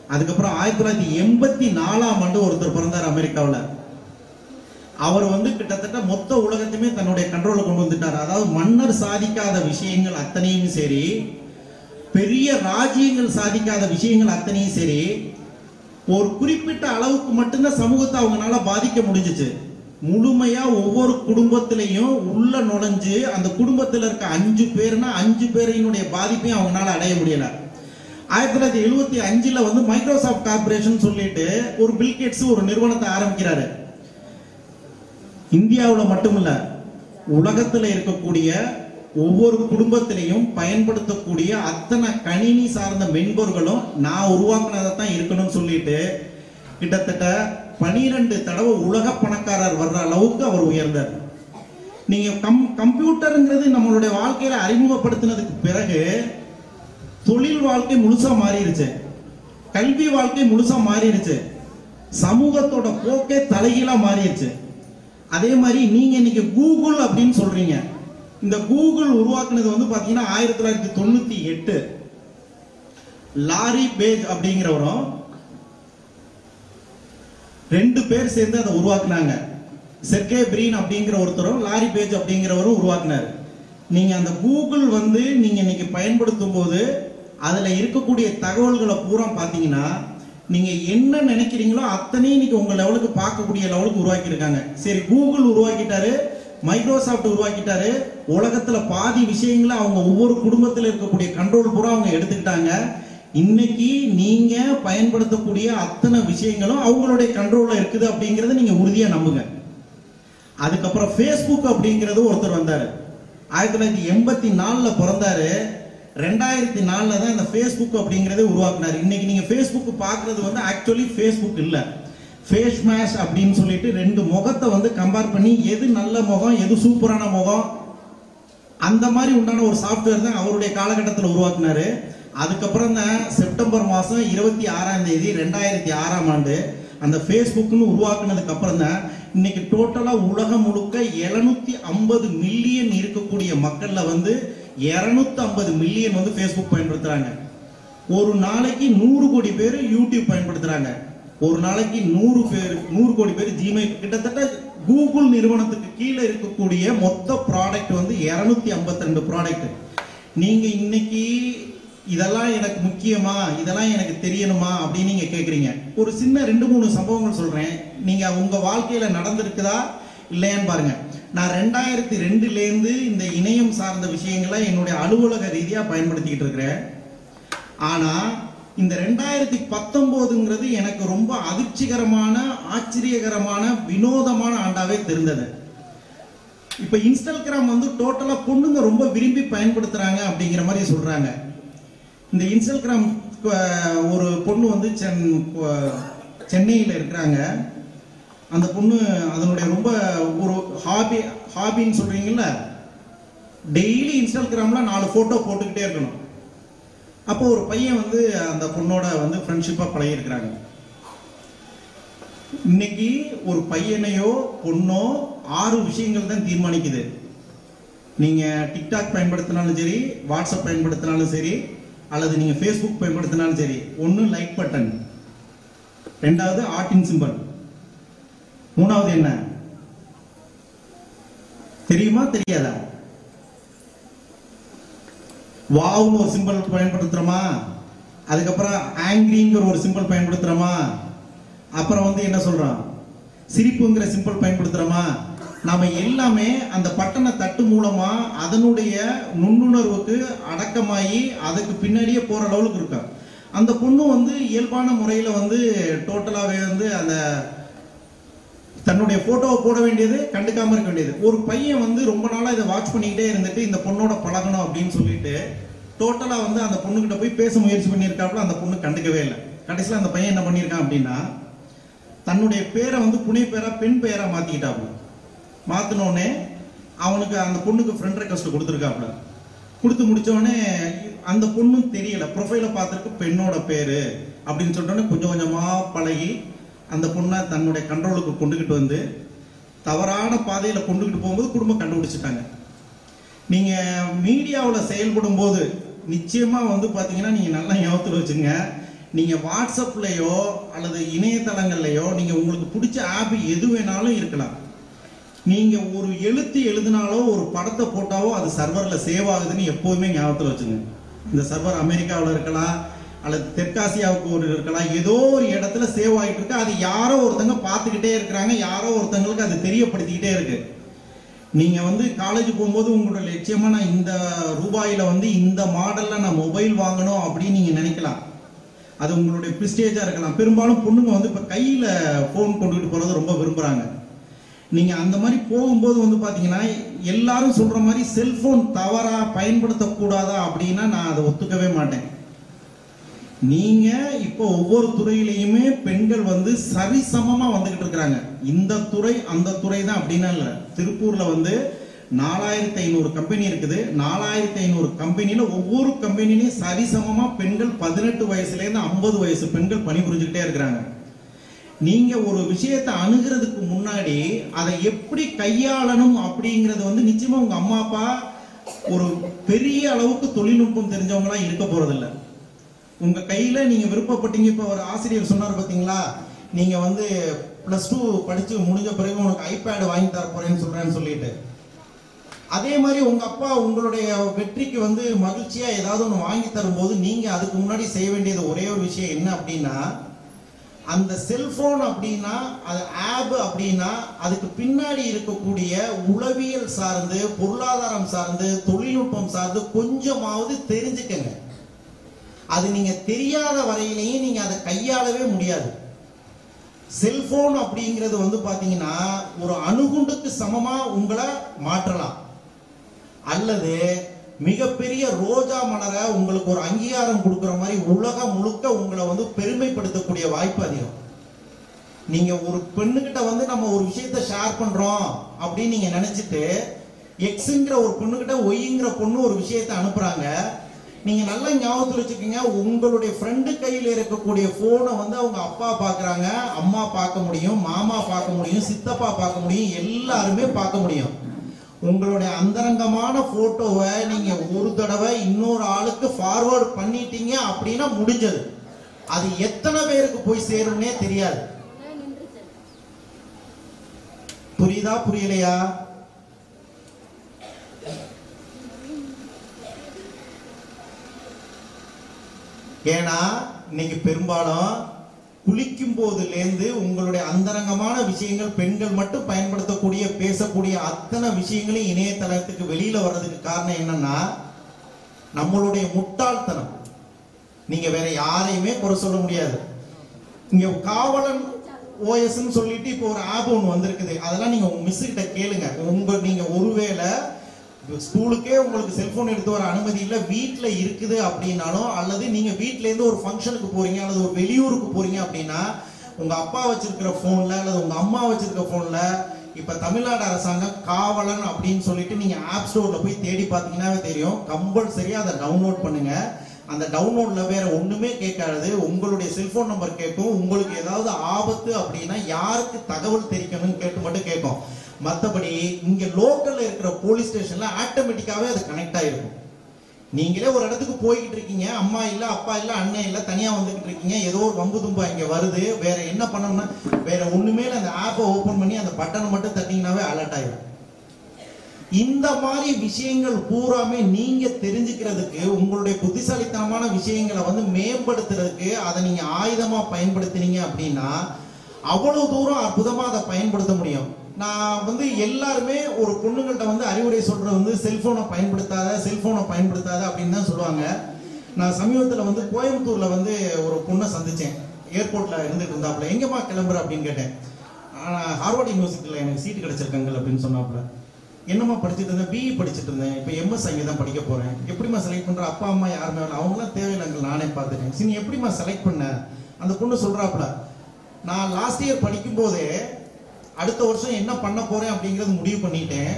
[SPEAKER 2] அதுக்கப்புறம் ஆயிரத்தி தொள்ளாயிரத்தி எண்பத்தி நாலாம் ஆண்டு ஒருத்தர் பிறந்தார் அமெரிக்காவில். அவர் வந்து கிட்டத்தட்ட மொத்த உலகத்தையுமே தன்னுடைய கண்ட்ரோல கொண்டு வந்துட்டார். அதாவது மன்னர் சாதிக்காத விஷயங்கள் அத்தனையும் சரி பெரிய ராஜ்யங்கள் சாதிக்காத விஷயங்கள் அத்தனையும் சரி ஒரு குறிப்பிட்ட அளவுக்கு மட்டும்தான் சமூகத்தை அவங்களால பாதிக்க முடிஞ்சுச்சு. முழுமையா ஒவ்வொரு குடும்பத்திலையும் உள்ள நுழைஞ்சு அந்த குடும்பத்தில் இருக்க அஞ்சு பேர்னா அஞ்சு பேரினுடைய பாதிப்பையும் அவங்களால அடைய முடியல. ஆயிரத்தி தொள்ளாயிரத்தி எழுபத்தி அஞ்சுல வந்து மைக்ரோசாஃப்ட் கார்பரேஷன் சொல்லிட்டு ஒரு பில்கேட்ஸ் ஒரு நிறுவனத்தை ஆரம்பிக்கிறாரு. இந்தியாவில் மட்டுமில்ல உலகத்தில் இருக்கக்கூடிய ஒவ்வொரு குடும்பத்திலையும் பயன்படுத்தக்கூடிய அத்தனை கணினி சார்ந்த மென்பொருட்களும் நான் உருவாக்குனதை தான் இருக்கணும்னு சொல்லிட்டு கிட்டத்தட்ட பனிரெண்டு தடவை உலக பணக்காரர் வர்ற அளவுக்கு அவர் உயர்ந்தார். நீங்க கம் கம்ப்யூட்டருங்கிறது நம்மளுடைய வாழ்க்கையில அறிமுகப்படுத்தினதுக்கு பிறகு தொழில் வாழ்க்கை முழுசா மாறிடுச்சு. கல்வி வாழ்க்கை முழுசா மாறிடுச்சு. சமூகத்தோட போக்கே தலைகீழா மாறிடுச்சு. அதே மாதிரி நீங்க இன்னைக்கு கூகுள் அப்படின்னு சொல்றீங்க. இந்த கூகுள் உருவாக்குனது வந்து பாத்தீங்கன்னா ஆயிரத்தி தொள்ளாயிரத்தி தொண்ணூத்தி எட்டு. லாரி பேஜ் அப்படிங்கிறவரும் ரெண்டு பேர் சேர்ந்து அதை உருவாக்குனாங்க. செர்கே பிரீன் அப்படிங்கிற ஒருத்தரும் லாரி பேஜ் அப்படிங்கிறவரும் உருவாக்குனார். நீங்க அந்த கூகுள் வந்து நீங்க இன்னைக்கு பயன்படுத்தும் போது அதுல இருக்கக்கூடிய தகவல்களை பூரா பாத்தீங்கன்னா நீங்க என்ன நினைக்கிறீங்களோ அத்தனையும் இன்னைக்கு உங்க லெவலுக்கு பார்க்கக்கூடிய லெவலுக்கு உருவாக்கி இருக்காங்க சரி கூகுள் உருவாக்கிட்டாரு மைக்ரோசாஃப்ட் உருவாக்கிட்டாரு உலகத்துல பாதி விஷயங்களை அவங்க ஒவ்வொரு குடும்பத்தில் இருக்கக்கூடிய கண்ட்ரோல் பூரா அவங்க எடுத்துக்கிட்டாங்க. இன்னைக்கு நீங்க பயன்படுத்தக்கூடிய அத்தனை விஷயங்களும் அவங்களுடைய கண்ட்ரோல்ல இருக்குது அப்படிங்கறத நீங்க உறுதியா நம்புங்க. அதுக்கப்புறம் ஃபேஸ்புக் அப்படிங்கிறது ஒருத்தர் வந்தாரு. ஆயிரத்தி தொள்ளாயிரத்தி எண்பத்தி நாலுல பிறந்தாரு. ரெண்டாயிரத்தி நாலில் தான் இந்த ஃபேஸ்புக் அப்படிங்கிறதே உருவாக்குனார். இன்னைக்கு நீங்கள் ஃபேஸ்புக் பார்க்குறது வந்து ஆக்சுவலி ஃபேஸ்புக் இல்லை. ஃபேஸ் மேஷ் அப்படின்னு சொல்லிட்டு ரெண்டு முகத்தை வந்து கம்பேர் பண்ணி எது நல்ல முகம் எது சூப்பரான முகம் அந்த மாதிரி உண்டான ஒரு சாஃப்ட்வேர் தான் அவருடைய காலகட்டத்தில் உருவாக்குனாரு. அதுக்கப்புறம் தான் செப்டம்பர் மாதம் இருபத்தி ஆறாம் தேதி ரெண்டாயிரத்தி ஆறாம் ஆண்டு அந்த ஃபேஸ்புக்னு உருவாக்குனதுக்கு அப்புறம் தான் இன்னைக்கு டோட்டலாக உலகம் முழுக்க 750 ஐம்பது மில்லியன் இருக்கக்கூடிய மக்களில் வந்து 250 ஐம்பது மில்லியன் வந்து ஃபேஸ்புக் பயன்படுத்துறாங்க. ஒரு நாளைக்கு நூறு கோடி பேர் யூடியூப் பயன்படுத்துறாங்க. ஒரு நாளைக்கு நூறு பேர் நூறு கோடி பேர் ஜிமெயில் கிட்டத்தட்ட கூகுள் நிறுவனத்துக்கு கீழே இருக்கக்கூடிய மொத்த ப்ராடக்ட் வந்து 252 ஐம்பத்தி ரெண்டு ப்ராடக்ட் நீங்க இன்னைக்கு இதெல்லாம் எனக்கு முக்கியமா இதெல்லாம் எனக்கு தெரியணுமா அப்படின்னு நீங்க கேக்குறீங்க. ஒரு சின்ன ரெண்டு மூணு சம்பவங்கள் சொல்றேன். நீங்க உங்க வாழ்க்கையில நடந்திருக்குதா இல்லையான்னு பாருங்க. நான் ரெண்டாயிரத்தி ரெண்டுலேருந்து இந்த இணையம் சார்ந்த விஷயங்களை என்னுடைய அலுவலக ரீதியாக பயன்படுத்திக்கிட்டு இருக்கிறேன். ஆனால் இந்த ரெண்டாயிரத்தி பத்தொம்போதுங்கிறது எனக்கு ரொம்ப அதிர்ச்சிகரமான ஆச்சரியகரமான வினோதமான ஆண்டாவே தெரிந்தது. இப்போ இன்ஸ்டாகிராம் வந்து டோட்டலாக பொண்ணுங்க ரொம்ப விரும்பி பயன்படுத்துகிறாங்க அப்படிங்கிற மாதிரி சொல்கிறாங்க இந்த இன்ஸ்டாகிராம் ஒரு பொண்ணு வந்து சென் சென்னையில் இருக்கிறாங்க. அந்த பொண்ணு அதனுடைய ரொம்ப ஒரு ஹாபி ஹாபின்னு சொல்றீங்கல்ல? டெய்லி இன்ஸ்டாகிராம்ல நாலு போட்டோ போட்டுக்கிட்டே இருக்கணும். அப்போ ஒரு பையன் வந்து அந்த பொண்ணோட வந்து ஃப்ரெண்ட்ஷிப்பா பழகிருக்கிறாங்க இன்னைக்கு ஒரு பையனையோ பொண்ணோ ஆறு விஷயங்கள் தான் தீர்மானிக்குது. நீங்க டிக்டாக் பயன்படுத்தினாலும் சரி வாட்ஸ்அப் பயன்படுத்தினாலும் சரி அல்லது நீங்க ஃபேஸ்புக் பயன்படுத்தினாலும் சரி ஒன்னு லைக் பட்டன் ரெண்டாவது ஆர்டின் சிம்பல் மூணாவது என்ன? தெரியுமா? தெரியாதா? வாவ்னு ஒரு சிம்பல் பயன்படுத்துறோமா? அதுக்கப்புறம் ஆங்கிரிங்கிற ஒரு சிம்பல் பயன்படுத்துறோமா? அப்புறம் வந்து என்ன சொல்றோம் சிரிப்புங்கிற சிம்பல் பயன்படுத்துறோமா? நாம எல்லாமே அந்த பட்டனை தட்டு மூலமா அதனுடைய நுண்ணுணர்வுக்கு அடக்கமாகி அதுக்கு பின்னாடியே போற அளவுக்கு இருக்கும் அந்த பொண்ணு வந்து இயல்பான முறையில வந்து டோட்டலாவே வந்து அந்த தன்னுடைய போட்டோவை போட வேண்டியது கண்டுக்காம இருக்க வேண்டியது. ஒரு பையன் வந்து ரொம்ப நாளா இதை வாட்ச் பண்ணிக்கிட்டே இருந்துட்டு இந்த பொண்ணோட பழகணும் அப்படின்னு சொல்லிட்டு டோட்டலா வந்து அந்த பொண்ணுகிட்ட போய் பேச முயற்சி பண்ணியிருக்காப்புல அந்த பொண்ணு கண்டுக்கவே இல்லை. கடைசியில் அந்த பையன் என்ன பண்ணியிருக்கான் அப்படின்னா தன்னுடைய பேரை வந்து புனை பேரா பெண் பெயரா மாத்திக்கிட்டாப்புல. மாத்தினோடனே அவனுக்கு அந்த பொண்ணுக்கு ஃப்ரெண்ட் ரெக்வஸ்ட் கொடுத்துருக்காப்புல. கொடுத்து முடிச்ச அந்த பொண்ணும் தெரியல ப்ரொஃபைல பார்த்துருக்கு பெண்ணோட பேரு அப்படின்னு சொல்லிட்டோன்னே கொஞ்சம் கொஞ்சமா பழகி அந்த பொண்ணை தன்னுடைய கண்ட்ரோலுக்கு கொண்டுகிட்டு வந்து தவறான பாதையில் கொண்டுகிட்டு போகும்போது குடும்பம் கண்டுபிடிச்சிட்டாங்க. நீங்க மீடியாவில் செயல்படும் போது நிச்சயமா வந்து பாத்தீங்கன்னா நீங்க நல்லா ஞாபகத்தில் வச்சுங்க நீங்க வாட்ஸ்அப்லயோ அல்லது இணையதளங்கள்லையோ நீங்க உங்களுக்கு பிடிச்ச ஆப் எது வேணாலும் இருக்கலாம். நீங்க ஒரு எழுத்து எழுதினாலோ ஒரு படத்தை போட்டாவோ அது சர்வரில் சேவ் ஆகுதுன்னு எப்போதுமே ஞாபகத்தில் வச்சுங்க இந்த சர்வர் அமெரிக்காவில் இருக்கலாம் அல்லது தெற்காசியாவுக்கு ஒரு இருக்கலாம். ஏதோ ஒரு இடத்துல சேவ் ஆகிட்டு இருக்கு. அது யாரோ ஒருத்தங்க பார்த்துக்கிட்டே இருக்கிறாங்க. யாரோ ஒருத்தங்களுக்கு அது தெரியப்படுத்திக்கிட்டே இருக்கு. நீங்க வந்து காலேஜ் போகும்போது உங்களோட லட்சியமா நான் இந்த ரூபாயில வந்து இந்த மாடல்ல நான் மொபைல் வாங்கணும் அப்படின்னு நீங்க நினைக்கலாம். அது உங்களுடைய பிரிஸ்டேஜா இருக்கலாம். பெரும்பாலும் பொண்ணுங்க வந்து இப்ப கையில போன் கொண்டுகிட்டு போறது ரொம்ப விரும்புறாங்க. நீங்க அந்த மாதிரி போகும்போது வந்து பாத்தீங்கன்னா எல்லாரும் சொல்ற மாதிரி செல்போன் தவறா பயன்படுத்தக்கூடாதா அப்படின்னா நான் அதை ஒத்துக்கவே மாட்டேன். நீங்க இப்போ ஒவ்வொரு துறையிலையுமே பெண்கள் வந்து சரிசமமா வந்துகிட்டு இருக்கிறாங்க. இந்த துறை அந்த துறை தான் அப்படின்னா இல்ல. திருப்பூர்ல வந்து நாலாயிரத்தி ஐநூறு கம்பெனி இருக்குது. நாலாயிரத்தி ஐநூறு கம்பெனில ஒவ்வொரு கம்பெனிலையும் சரிசமமா பெண்கள் பதினெட்டு வயசுல இருந்து ஐம்பது வயசு பெண்கள் பணிபுரிஞ்சுக்கிட்டே இருக்கிறாங்க. நீங்க ஒரு விஷயத்தை அணுகிறதுக்கு முன்னாடி அதை எப்படி கையாளணும் அப்படிங்கறது வந்து நிச்சயமா உங்க அம்மா அப்பா ஒரு பெரிய அளவுக்கு தொழில்நுட்பம் தெரிஞ்சவங்களா இருக்க போறதில்லை. உங்க கையில நீங்க விருப்பப்பட்டீங்க. இப்ப ஒரு ஆசிரியர் சொன்னார் பாத்தீங்களா? நீங்க வந்து ப்ளஸ் டூ படிச்சு முடிஞ்ச பிறகு உனக்கு ஐபேடு வாங்கி தர போறேன்னு சொல்றேன்னு சொல்லிட்டு. அதே மாதிரி உங்க அப்பா உங்களுடைய வெற்றிக்கு வந்து மகிழ்ச்சியா ஏதாவது ஒன்று வாங்கி தரும்போது நீங்க அதுக்கு முன்னாடி செய்ய வேண்டியது ஒரே ஒரு விஷயம் என்ன அப்படின்னா அந்த செல்போன் அப்படின்னா அது ஆப் அப்படின்னா அதுக்கு பின்னாடி இருக்கக்கூடிய உளவியல் சார்ந்து பொருளாதாரம் சார்ந்து தொழில்நுட்பம் சார்ந்து கொஞ்சமாவது தெரிஞ்சுக்கங்க. அது நீங்க தெரியாத வரையிலையும் நீங்க அதை கையாளவே முடியாது. செல்போன் அப்படிங்கிறது வந்து பாத்தீங்கன்னா ஒரு அணுகுண்டுக்கு சமமா உங்களை மாற்றலாம். அல்லது மிகப்பெரிய ரோஜா மலரை உங்களுக்கு ஒரு அங்கீகாரம் கொடுக்குற மாதிரி உலகம் முழுக்க உங்களை வந்து பெருமைப்படுத்தக்கூடிய வாய்ப்பு அதிகம். நீங்க ஒரு பெண்ணுகிட்ட வந்து நம்ம ஒரு விஷயத்த ஷேர் பண்றோம் அப்படின்னு நீங்க நினைச்சிட்டு எக்ஸுங்கிற ஒரு பொண்ணுகிட்ட ஒய்ங்கிற பொண்ணு ஒரு விஷயத்த அனுப்புறாங்க. நீங்க நல்லா ஞாபகத்தில் வச்சுக்கோங்க உங்களுடைய ஃப்ரெண்டு கையில் இருக்கக்கூடிய போனை வந்து அவங்க அப்பா பார்க்கறாங்க அம்மா பார்க்க முடியும் மாமா பார்க்க முடியும் சித்தப்பா பார்க்க முடியும் எல்லாருமே பார்க்க முடியும். உங்களுடைய அந்தரங்கமான போட்டோவை நீங்க ஒரு தடவை இன்னொரு ஆளுக்கு ஃபார்வர்ட் பண்ணிட்டீங்க அப்படின்னா முடிஞ்சது. அது எத்தனை பேருக்கு போய் சேரும்னே தெரியாது. புரியுதா புரியலையா? ஏன்னா இன்னைக்கு பெரும்பாலும் குளிக்கும் போதுலேருந்து உங்களுடைய அந்தரங்கமான விஷயங்கள் பெண்கள் மட்டும் பயன்படுத்தக்கூடிய பேசக்கூடிய அத்தனை விஷயங்களையும் இணையதளத்துக்கு வெளியில வர்றதுக்கு காரணம் என்னன்னா நம்மளுடைய முட்டாள்தனம். நீங்க வேற யாரையுமே குறை சொல்ல முடியாது. இங்க காவலன் ஓஎஸ்ன்னு சொல்லிட்டு இப்போ ஒரு ஆப் ஒன்று வந்திருக்குது. அதெல்லாம் நீங்க உங்க மிஸ் கிட்ட கேளுங்க. உங்க நீங்க ஒருவேளை ஸ்கூலுக்கே உங்களுக்கு செல்போன் எடுத்து வர அனுமதி இல்லை வீட்டில் இருக்குது அப்படின்னாலும் அல்லது நீங்க வீட்ல இருந்து ஒரு ஃபங்க்ஷனுக்கு போறீங்க அல்லது ஒரு வெளியூருக்கு போறீங்க அப்படின்னா உங்க அப்பா வச்சிருக்கிற போன்ல அல்லது உங்க அம்மா வச்சிருக்கிற போன்ல இப்ப தமிழ்நாடு அரசாங்கம் காவலன் அப்படின்னு சொல்லிட்டு நீங்க ஆப் ஸ்டோர்ல போய் தேடி பார்த்தீங்கன்னாவே தெரியும். கம்பல்சரியா அதை டவுன்லோட் பண்ணுங்க. அந்த டவுன்லோட்ல வேற ஒண்ணுமே கேட்காது. உங்களுடைய செல்போன் நம்பர் கேட்கும். உங்களுக்கு ஏதாவது ஆபத்து அப்படின்னா யாருக்கு தகவல் தெரிவிக்கணும்னு கேட்டு மட்டும் கேட்கும். மற்றபடி இங்க லோக்கல்ல இருக்கிற போலீஸ் ஸ்டேஷன்ல ஆட்டோமேட்டிக்காவே அது கனெக்ட் ஆயிருக்கும். நீங்களே ஒரு இடத்துக்கு போய்கிட்டு இருக்கீங்க அம்மா இல்ல அப்பா இல்ல அண்ணன் இல்ல தனியா வந்துகிட்டு இருக்கீங்க ஏதோ ஒரு வம்பு தும்பா இங்க வருது வேற என்ன பண்ணணும்னா வேற ஒண்ணுமே அந்த ஆப்பை ஓபன் பண்ணி அந்த பட்டனை மட்டும் தட்டிங்கனாவே அலர்ட் ஆயிடும் இந்த மாதிரி விஷயங்கள் பூராமே நீங்க தெரிஞ்சுக்கிறதுக்கு உங்களுடைய புத்திசாலித்தனமான விஷயங்களை வந்து மேம்படுத்துறதுக்கு அதை நீங்க ஆயுதமா பயன்படுத்தினீங்க அப்படின்னா அவ்வளவு தூரம் அற்புதமா அதை பயன்படுத்த முடியும். நான் வந்து எல்லாருமே ஒரு பொண்ணுங்கள்ட்ட வந்து அறிவுரை சொல்றது வந்து செல்போனை பயன்படுத்தாத செல்போனை பயன்படுத்தாத அப்படின்னு தான் சொல்லுவாங்க. நான் சமீபத்தில் வந்து கோயம்புத்தூர்ல வந்து ஒரு பொண்ணை சந்திச்சேன். ஏர்போர்ட்ல இருந்துட்டு இருந்தாப்புல. எங்கம்மா கிளம்புற? அப்படின்னு கேட்டேன். ஆனால் ஹார்வர்ட் யூனிவர்சிட்டியில் எனக்கு சீட்டு கிடைச்சிருக்காங்க அப்படின்னு சொன்னாப்புல. என்னம்மா படிச்சுட்டு இருந்தேன் பிஇ படிச்சுட்டு இருந்தேன். இப்போ எம்எஸ் அங்கே தான் படிக்க போறேன். எப்படிம்மா செலக்ட் பண்ற? அப்பா அம்மா யாருமே வேணும் அவங்களாம் தேவையில்லைங்க. நானே பார்த்துட்டேன். சரி நீ எப்படிம்மா செலக்ட் பண்ண? அந்த பொண்ணு சொல்றாப்புல. நான் லாஸ்ட் இயர் படிக்கும் போதே அடுத்த வருஷம் என்ன பண்ண போறேன் அப்படிங்கறது முடிவு பண்ணிட்டேன்.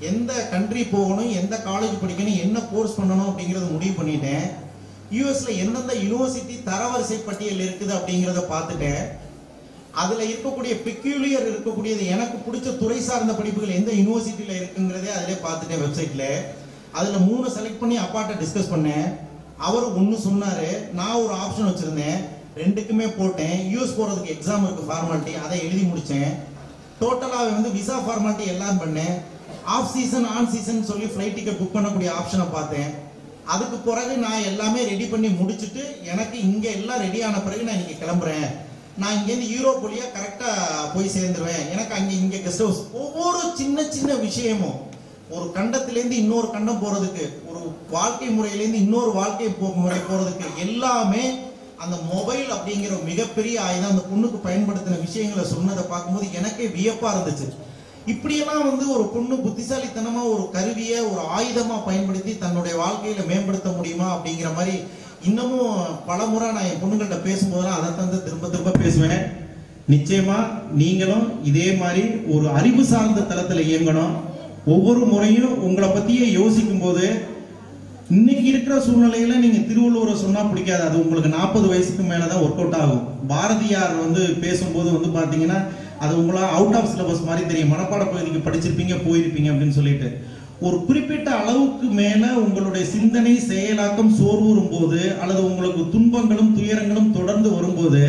[SPEAKER 2] எந்த கண்ட்ரி போகணும் எந்த காலேஜ் படிக்கணும் என்ன கோர்ஸ் பண்ணணும் அப்படிங்கறது முடிவு பண்ணிட்டேன். யூஎஸ்ல எந்தெந்த யூனிவர்சிட்டி தரவரிசை பட்டியல் இருக்குது அப்படிங்கிறத பார்த்துட்டேன். அதுல இருக்கக்கூடிய பிக்யூலியர் இருக்கக்கூடியது எனக்கு பிடிச்ச துறை சார்ந்த படிப்புகள் எந்த யூனிவர்சிட்டியில இருக்குங்கிறதே அதிலே பார்த்துட்டேன் வெப்சைட்ல அதுல மூணு செலக்ட் பண்ணி அப்பாட்ட டிஸ்கஸ் பண்ணேன். அவர் ஒன்று சொன்னாரு. நான் ஒரு ஆப்ஷன் வச்சிருந்தேன். ரெண்டுக்குமே போட்டேன். யூஎஸ் போறதுக்கு எக்ஸாம் இருக்கு ஃபார்மாலிட்டி அதை எழுதி முடிச்சேன். டோட்டலாக வந்து விசா ஃபார்மாலிட்டி எல்லாம் பண்ணேன். ஆஃப் சீசன் ஆன் சீசன் சொல்லி ஃப்ளைட் டிக்கெட் புக் பண்ணக்கூடிய ஆப்ஷனை பார்த்தேன். அதுக்கு பிறகு நான் எல்லாமே ரெடி பண்ணி முடிச்சுட்டு எனக்கு இங்கே எல்லாம் ரெடி ஆன பிறகு நான் இங்கே கிளம்புறேன். நான் இங்கேருந்து யூரோப் வழியாக கரெக்டாக போய் சேர்ந்துருவேன். எனக்கு அங்கே இங்கே கெஸ்ட் ஹவுஸ் ஒவ்வொரு சின்ன சின்ன விஷயமும். ஒரு கண்டத்திலேருந்து இன்னொரு கண்டம் போகிறதுக்கு ஒரு வாழ்க்கை முறையிலேருந்து இன்னொரு வாழ்க்கை முறை போகிறதுக்கு எல்லாமே அந்த மொபைல் அப்படிங்கிற மிகப்பெரிய ஆயுதம் அந்த பொண்ணுக்கு பயன்படுத்தின விஷயங்களை சொன்னதை பார்க்கும்போது எனக்கே வியப்பா இருந்துச்சு. இப்படியெல்லாம் வந்து ஒரு பொண்ணு புத்திசாலித்தனமா ஒரு கருவியை ஒரு ஆயுதமா பயன்படுத்தி தன்னுடைய வாழ்க்கையில மேம்படுத்த முடியுமா அப்படிங்கிற மாதிரி இன்னமும் பல முறை நான் என் பொண்ணுங்கள்ட்ட பேசும்போதெல்லாம் அதை தந்து திரும்ப திரும்ப பேசுவேன். நிச்சயமா நீங்களும் இதே மாதிரி ஒரு அறிவு சார்ந்த தளத்துல இயங்கணும். ஒவ்வொரு முறையும் உங்களை பத்தியே யோசிக்கும் போது இன்னைக்கு இருக்கிற சூழ்நிலையில நீங்க திருவள்ளுவரை சொன்னா பிடிக்காது. அது உங்களுக்கு நாற்பது வயசுக்கு மேலதான் ஒர்க் அவுட் ஆகும். பாரதியார் வந்து பேசும்போது வந்து பாத்தீங்கன்னா அது உங்களா அவுட் ஆஃப் சிலபஸ் மாதிரி தெரியும். மனப்பாட பகுதிக்கு படிச்சிருப்பீங்க போயிருப்பீங்க அப்படின்னு சொல்லிட்டு. ஒரு குறிப்பிட்ட அளவுக்கு மேல உங்களுடைய சிந்தனை செயலாக்கம் சோர்வுறும் போது அல்லது உங்களுக்கு துன்பங்களும் துயரங்களும் தொடர்ந்து வரும்போது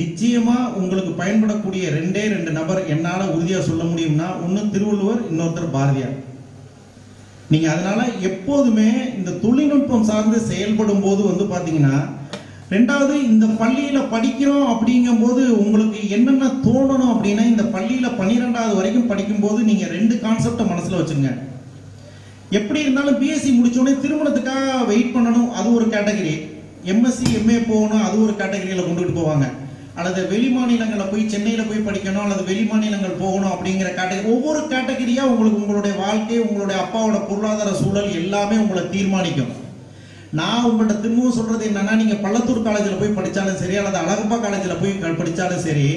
[SPEAKER 2] நிச்சயமா உங்களுக்கு பயன்படக்கூடிய ரெண்டே ரெண்டு நபர் என்னால உறுதியா சொல்ல முடியும்னா ஒன்னு திருவள்ளுவர் இன்னொருத்தர் பாரதியார். நீங்க அதனால எப்போதுமே இந்த தொழில்நுட்பம் சார்ந்து செயல்படும் போது வந்து பாத்தீங்கன்னா ரெண்டாவது இந்த பள்ளியில படிக்கிறோம் அப்படிங்கும்போது உங்களுக்கு என்னென்ன தோணணும் அப்படின்னா இந்த பள்ளியில பன்னிரெண்டாவது வரைக்கும் படிக்கும்போது நீங்க ரெண்டு கான்செப்டை மனசுல வச்சுங்க. எப்படி இருந்தாலும் பிஎஸ்சி முடிச்சோடனே திருமணத்துக்காக வெயிட் பண்ணணும் அது ஒரு கேட்டகரி எம்எஸ்சி எம்ஏ போகணும் அது ஒரு கேட்டகரியில கொண்டுகிட்டு போவாங்க. அல்லது வெளி மாநிலங்களில் போய் சென்னையில் போய் படிக்கணும் அல்லது வெளி மாநிலங்கள் போகணும் அப்படிங்கிற கேட்டகரி ஒவ்வொரு கேட்டகரியாக உங்களுக்கு உங்களுடைய வாழ்க்கை உங்களுடைய அப்பாவோட பொருளாதார சூழல் எல்லாமே உங்களை தீர்மானிக்கும். நான் உங்கள்கிட்ட திரும்பவும் சொல்றது என்னன்னா நீங்கள் பள்ளத்தூர் காலேஜில் போய் படித்தாலும் சரி அல்லது அழகப்பா காலேஜில் போய் படித்தாலும் சரி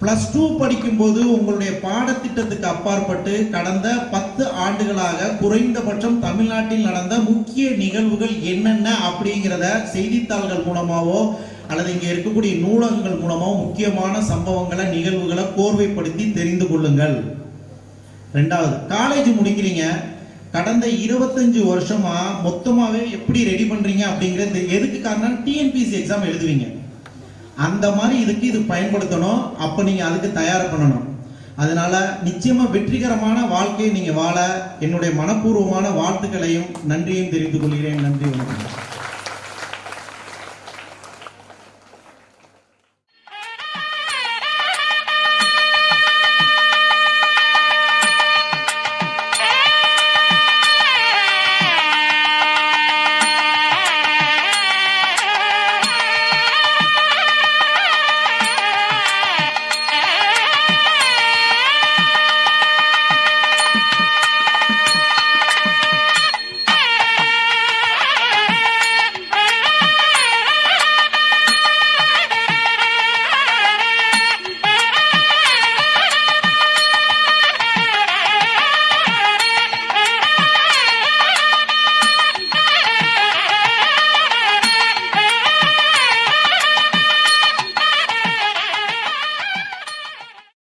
[SPEAKER 2] ப்ளஸ் டூ படிக்கும்போது உங்களுடைய பாடத்திட்டத்துக்கு அப்பாற்பட்டு கடந்த பத்து ஆண்டுகளாக குறைந்தபட்சம் தமிழ்நாட்டில் நடந்த முக்கிய நிகழ்வுகள் என்னென்ன அப்படிங்கிறத செய்தித்தாள்கள் மூலமாவோ அல்லது இங்கே இருக்கக்கூடிய நூலகங்கள் மூலமாக முக்கியமான சம்பவங்களை நிகழ்வுகளை கோர்வைப்படுத்தி தெரிந்து கொள்ளுங்கள். ரெண்டாவது காலேஜ் முடிக்கிறீங்க. கடந்த இருபத்தஞ்சு வருஷமா மொத்தமாகவே எப்படி ரெடி பண்றீங்க அப்படிங்கிறது எதுக்கு காரணம் டிஎன்பிசி எக்ஸாம் எழுதுவீங்க. அந்த மாதிரி இதுக்கு இது பயன்படுத்தணும். அப்போ நீங்கள் அதுக்கு தயார் பண்ணணும். அதனால நிச்சயமா வெற்றிகரமான வாழ்க்கையை நீங்கள் வாழ என்னுடைய மனப்பூர்வமான வாழ்த்துக்களையும் நன்றியும் தெரிவித்துக் கொள்கிறேன். நன்றி வணக்கம்.